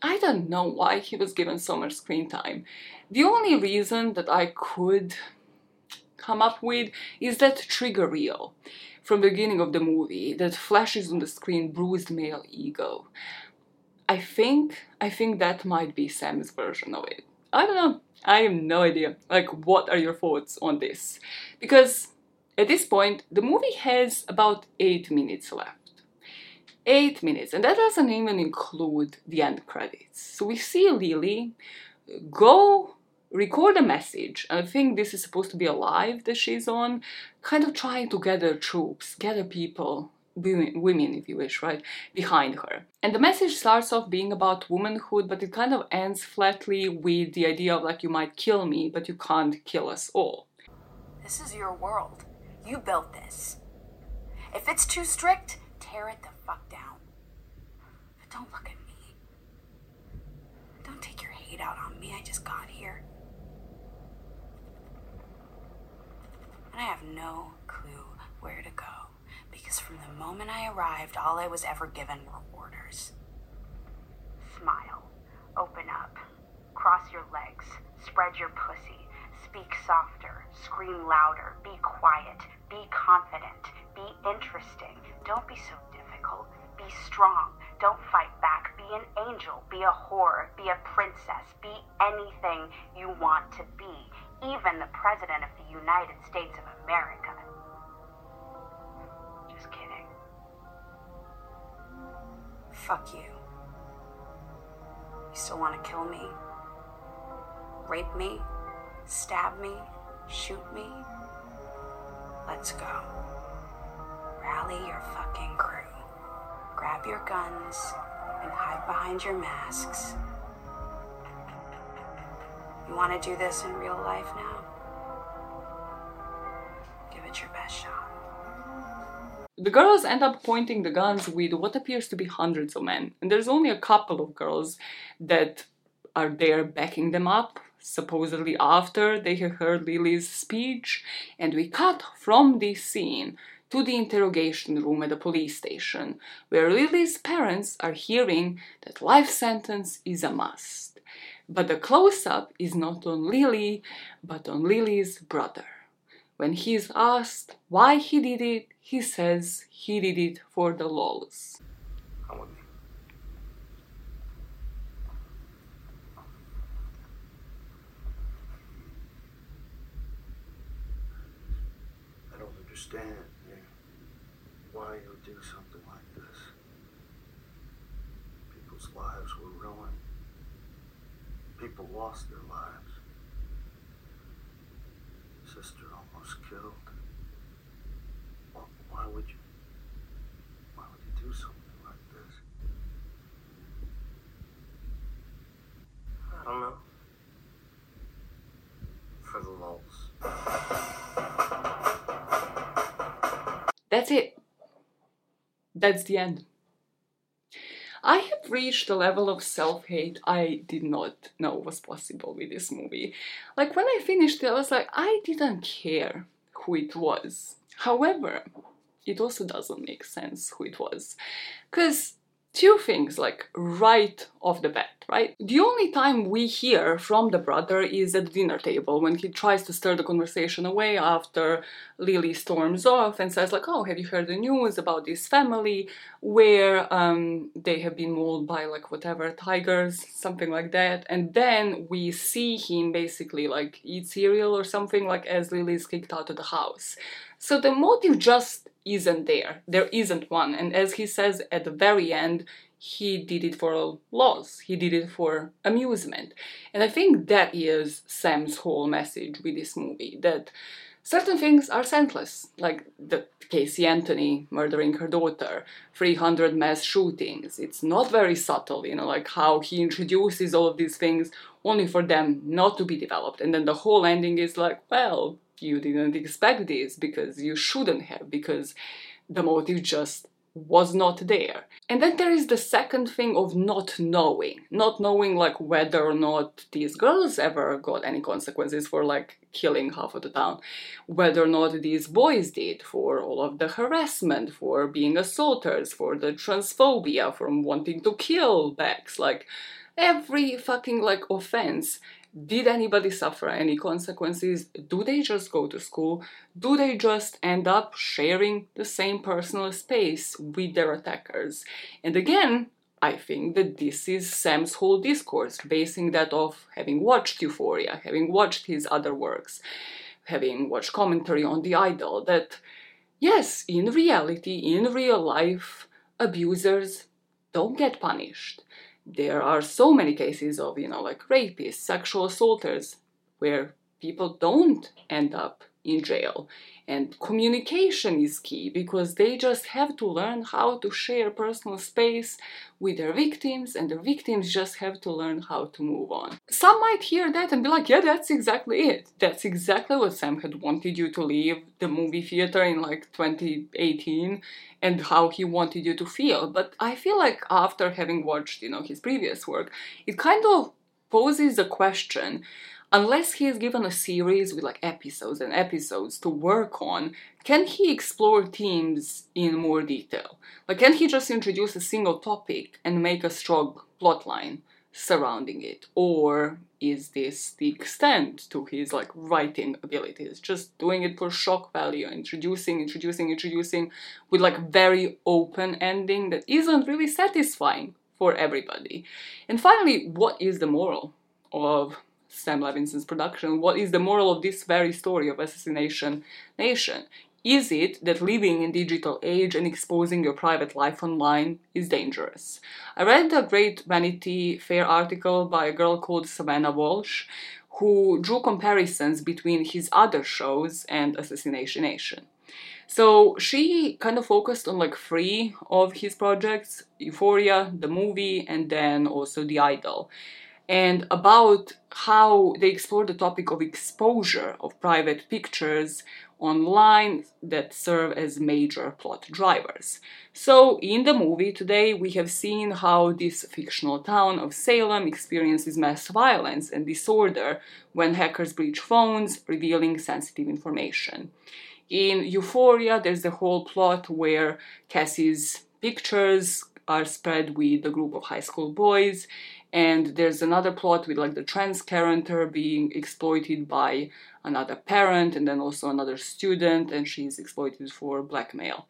I don't know why he was given so much screen time. The only reason that I could come up with is that trigger reel from the beginning of the movie that flashes on the screen bruised male ego. I think I think that might be Sam's version of it. I don't know. I have no idea. Like what are your thoughts on this? Because at this point the movie has about 8 minutes left eight minutes, and that doesn't even include the end credits. So we see Lily go record a message. I think this is supposed to be a live that she's on, kind of trying to gather troops, gather people, women, women if you wish, right, behind her. And the message starts off being about womanhood, but it kind of ends flatly with the idea of like, you might kill me, but you can't kill us all. This is your world. You built this. If it's too strict, tear it the fuck down. But don't look at me. Don't take your hate out on me. I just got here. And I have no clue where to go because from the moment I arrived, all I was ever given were orders. Smile. Open up. Cross your legs. Spread your pussy. Speak softer. Scream louder. Be quiet. Be confident be interesting. Don't be so difficult. Be strong. Don't fight back. Be an angel. Be a whore. Be a princess. Be anything you want to be. Even the President of the United States of America. Just kidding. Fuck you. You still want to kill me? Rape me? Stab me? Shoot me? Let's go. Rally your fucking crew. Grab your guns and hide behind your masks. You want to do this in real life now? Give it your best shot. The girls end up pointing the guns with what appears to be hundreds of men, and there's only a couple of girls that are there backing them up, supposedly after they have heard Lily's speech, and we cut from this scene to the interrogation room at the police station, where Lily's parents are hearing that life sentence is a must. But the close up is not on Lily, but on Lily's brother. When he is asked why he did it, he says he did it for the lols. Understand man, why you would do something like this. People's lives were ruined. People lost their lives. Sister almost killed. Why would you? Why would you do something like this? I don't know. For the lulz. That's it. That's the end. I have reached a level of self hate I did not know was possible with this movie. Like, when I finished it, I was like, I didn't care who it was. However, it also doesn't make sense who it was. Because two things, like, right off the bat, right? The only time we hear from the brother is at the dinner table when he tries to stir the conversation away after Lily storms off and says, like, oh, have you heard the news about this family where um, they have been mauled by, like, whatever, tigers, something like that. And then we see him basically, like, eat cereal or something, like, as Lily is kicked out of the house. So the motive just isn't there. There isn't one. And as he says at the very end, he did it for loss. He did it for amusement. And I think that is Sam's whole message with this movie that certain things are senseless, like the Casey Anthony murdering her daughter, 300 mass shootings. It's not very subtle, you know, like how he introduces all of these things only for them not to be developed. And then the whole ending is like, well, you didn't expect this because you shouldn't have, because the motive just was not there. And then there is the second thing of not knowing. Not knowing like whether or not these girls ever got any consequences for like killing half of the town. Whether or not these boys did for all of the harassment, for being assaulters, for the transphobia, from wanting to kill Bex. Like every fucking like offense did anybody suffer any consequences? Do they just go to school? Do they just end up sharing the same personal space with their attackers? And again, I think that this is Sam's whole discourse, basing that off having watched Euphoria, having watched his other works, having watched commentary on The Idol, that yes, in reality, in real life, abusers don't get punished there are so many cases of, you know, like rapists, sexual assaulters, where people don't end up in jail. And communication is key because they just have to learn how to share personal space with their victims, and the victims just have to learn how to move on. Some might hear that and be like, yeah, that's exactly it. That's exactly what Sam had wanted you to leave the movie theater in like 2018 and how he wanted you to feel. But I feel like after having watched, you know, his previous work, it kind of poses a question unless he is given a series with like episodes and episodes to work on, can he explore themes in more detail? Like, can he just introduce a single topic and make a strong plotline surrounding it? Or is this the extent to his like writing abilities? Just doing it for shock value, introducing, introducing, introducing with like very open ending that isn't really satisfying for everybody. And finally, what is the moral of Sam Levinson's production? What is the moral of this very story of Assassination Nation? Is it that living in digital age and exposing your private life online is dangerous? I read a great Vanity Fair article by a girl called Savannah Walsh who drew comparisons between his other shows and Assassination Nation. So she kind of focused on like three of his projects Euphoria, the movie, and then also The Idol and about how they explore the topic of exposure of private pictures online that serve as major plot drivers. So, in the movie today, we have seen how this fictional town of Salem experiences mass violence and disorder when hackers breach phones, revealing sensitive information. In Euphoria, there's the whole plot where Cassie's pictures are spread with a group of high school boys and there's another plot with like the trans character being exploited by another parent and then also another student and she's exploited for blackmail.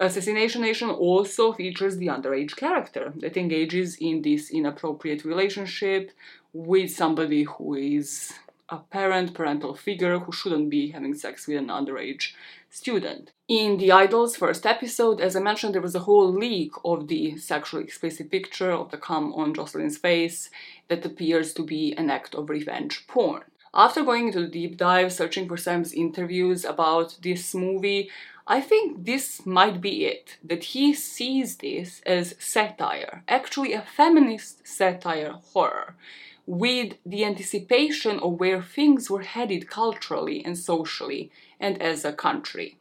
Assassination nation also features the underage character that engages in this inappropriate relationship with somebody who is a parent parental figure who shouldn't be having sex with an underage student. In The Idol's first episode, as I mentioned, there was a whole leak of the sexually explicit picture of the cum on Jocelyn's face that appears to be an act of revenge porn. After going into the deep dive, searching for Sam's interviews about this movie, I think this might be it. That he sees this as satire, actually a feminist satire horror, with the anticipation of where things were headed culturally and socially and as a country.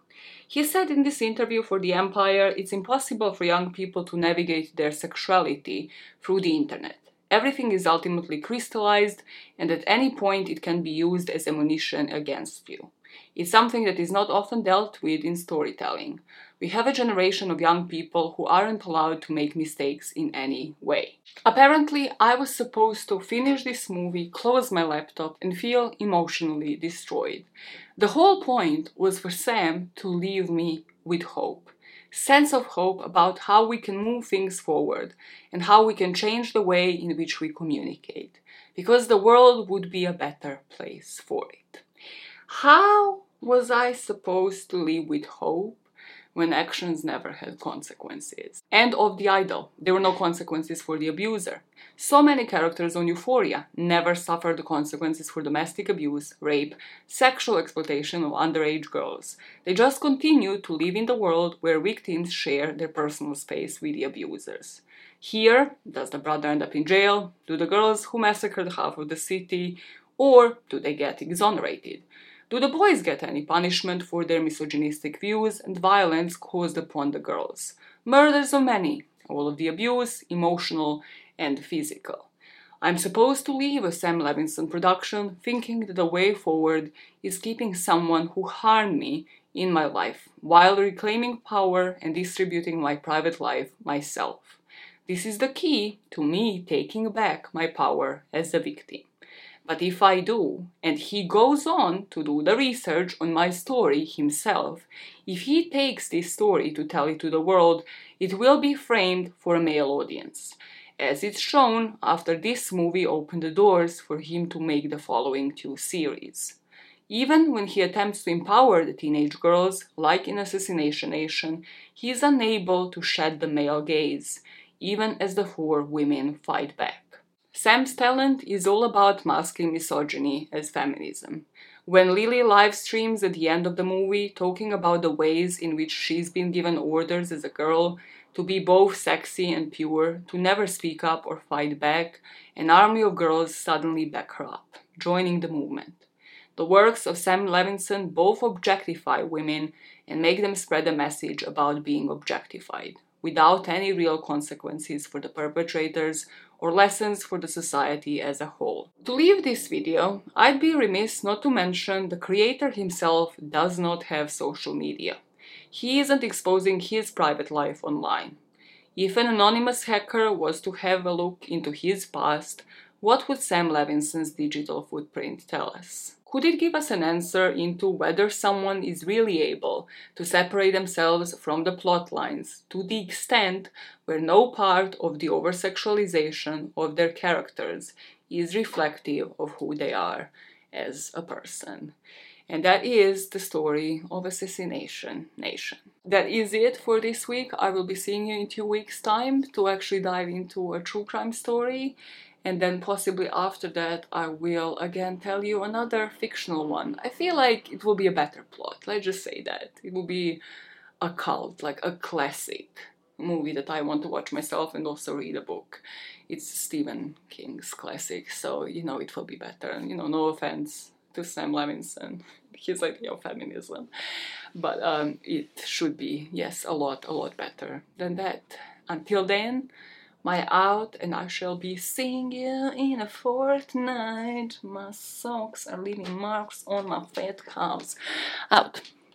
He said in this interview for The Empire it's impossible for young people to navigate their sexuality through the internet. Everything is ultimately crystallized, and at any point it can be used as ammunition against you. It's something that is not often dealt with in storytelling. We have a generation of young people who aren't allowed to make mistakes in any way. Apparently, I was supposed to finish this movie, close my laptop, and feel emotionally destroyed. The whole point was for Sam to leave me with hope. Sense of hope about how we can move things forward and how we can change the way in which we communicate, because the world would be a better place for it. How was I supposed to live with hope when actions never had consequences? And of the idol, there were no consequences for the abuser. So many characters on Euphoria never suffered the consequences for domestic abuse, rape, sexual exploitation of underage girls. They just continue to live in the world where victims share their personal space with the abusers. Here, does the brother end up in jail? Do the girls who massacred half of the city? Or do they get exonerated? Do the boys get any punishment for their misogynistic views and violence caused upon the girls? Murders of many, all of the abuse, emotional and physical. I'm supposed to leave a Sam Levinson production thinking that the way forward is keeping someone who harmed me in my life while reclaiming power and distributing my private life myself. This is the key to me taking back my power as a victim. But if I do, and he goes on to do the research on my story himself, if he takes this story to tell it to the world, it will be framed for a male audience. As it's shown, after this movie opened the doors for him to make the following two series. Even when he attempts to empower the teenage girls, like in Assassination Nation, he is unable to shed the male gaze, even as the four women fight back. Sam's talent is all about masking misogyny as feminism. When Lily live streams at the end of the movie talking about the ways in which she's been given orders as a girl to be both sexy and pure, to never speak up or fight back, an army of girls suddenly back her up, joining the movement. The works of Sam Levinson both objectify women and make them spread a message about being objectified. Without any real consequences for the perpetrators or lessons for the society as a whole. To leave this video, I'd be remiss not to mention the creator himself does not have social media. He isn't exposing his private life online. If an anonymous hacker was to have a look into his past, what would Sam Levinson's digital footprint tell us? Could it give us an answer into whether someone is really able to separate themselves from the plot lines to the extent where no part of the oversexualization of their characters is reflective of who they are as a person? And that is the story of Assassination Nation. That is it for this week. I will be seeing you in two weeks' time to actually dive into a true crime story and then possibly after that I will again tell you another fictional one. I feel like it will be a better plot, let's just say that. It will be a cult, like a classic movie that I want to watch myself and also read a book. It's Stephen King's classic, so you know it will be better. And You know, no offense to Sam Levinson, his idea of feminism, but um, it should be, yes, a lot, a lot better than that. Until then, my out and I shall be seeing you in a fortnight. My socks are leaving marks on my fat calves. Out.